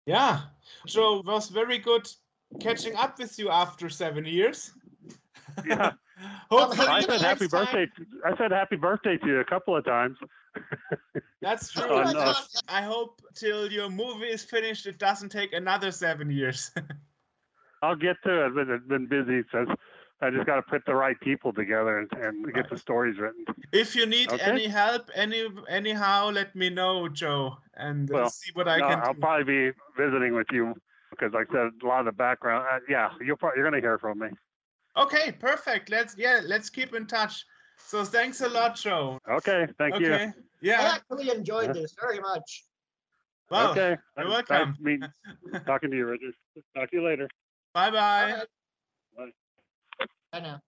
Yeah, Joe was very good catching up with you after seven years. Yeah. Hopefully I said next happy time- birthday. I said happy birthday to you a couple of times. That's true. Oh, no. I hope till your movie is finished, it doesn't take another seven years. I'll get to it, but it's been busy since I just got to put the right people together and, and get the stories written. if you need Okay. any help, any anyhow, let me know, Joe, and uh, Well, see what I No, can I'll do. probably be visiting with you because, like I said, a lot of the background. Uh, yeah, you'll probably, you're going to hear from me. Okay, perfect. Let's yeah, let's keep in touch. So thanks a lot, Joe. Okay, thank you. okay. I Yeah. actually enjoyed this very much. Well, okay, you're Nice welcome. meeting- talking to you, Richard. Talk to you later. Bye bye. All right. Bye. I know.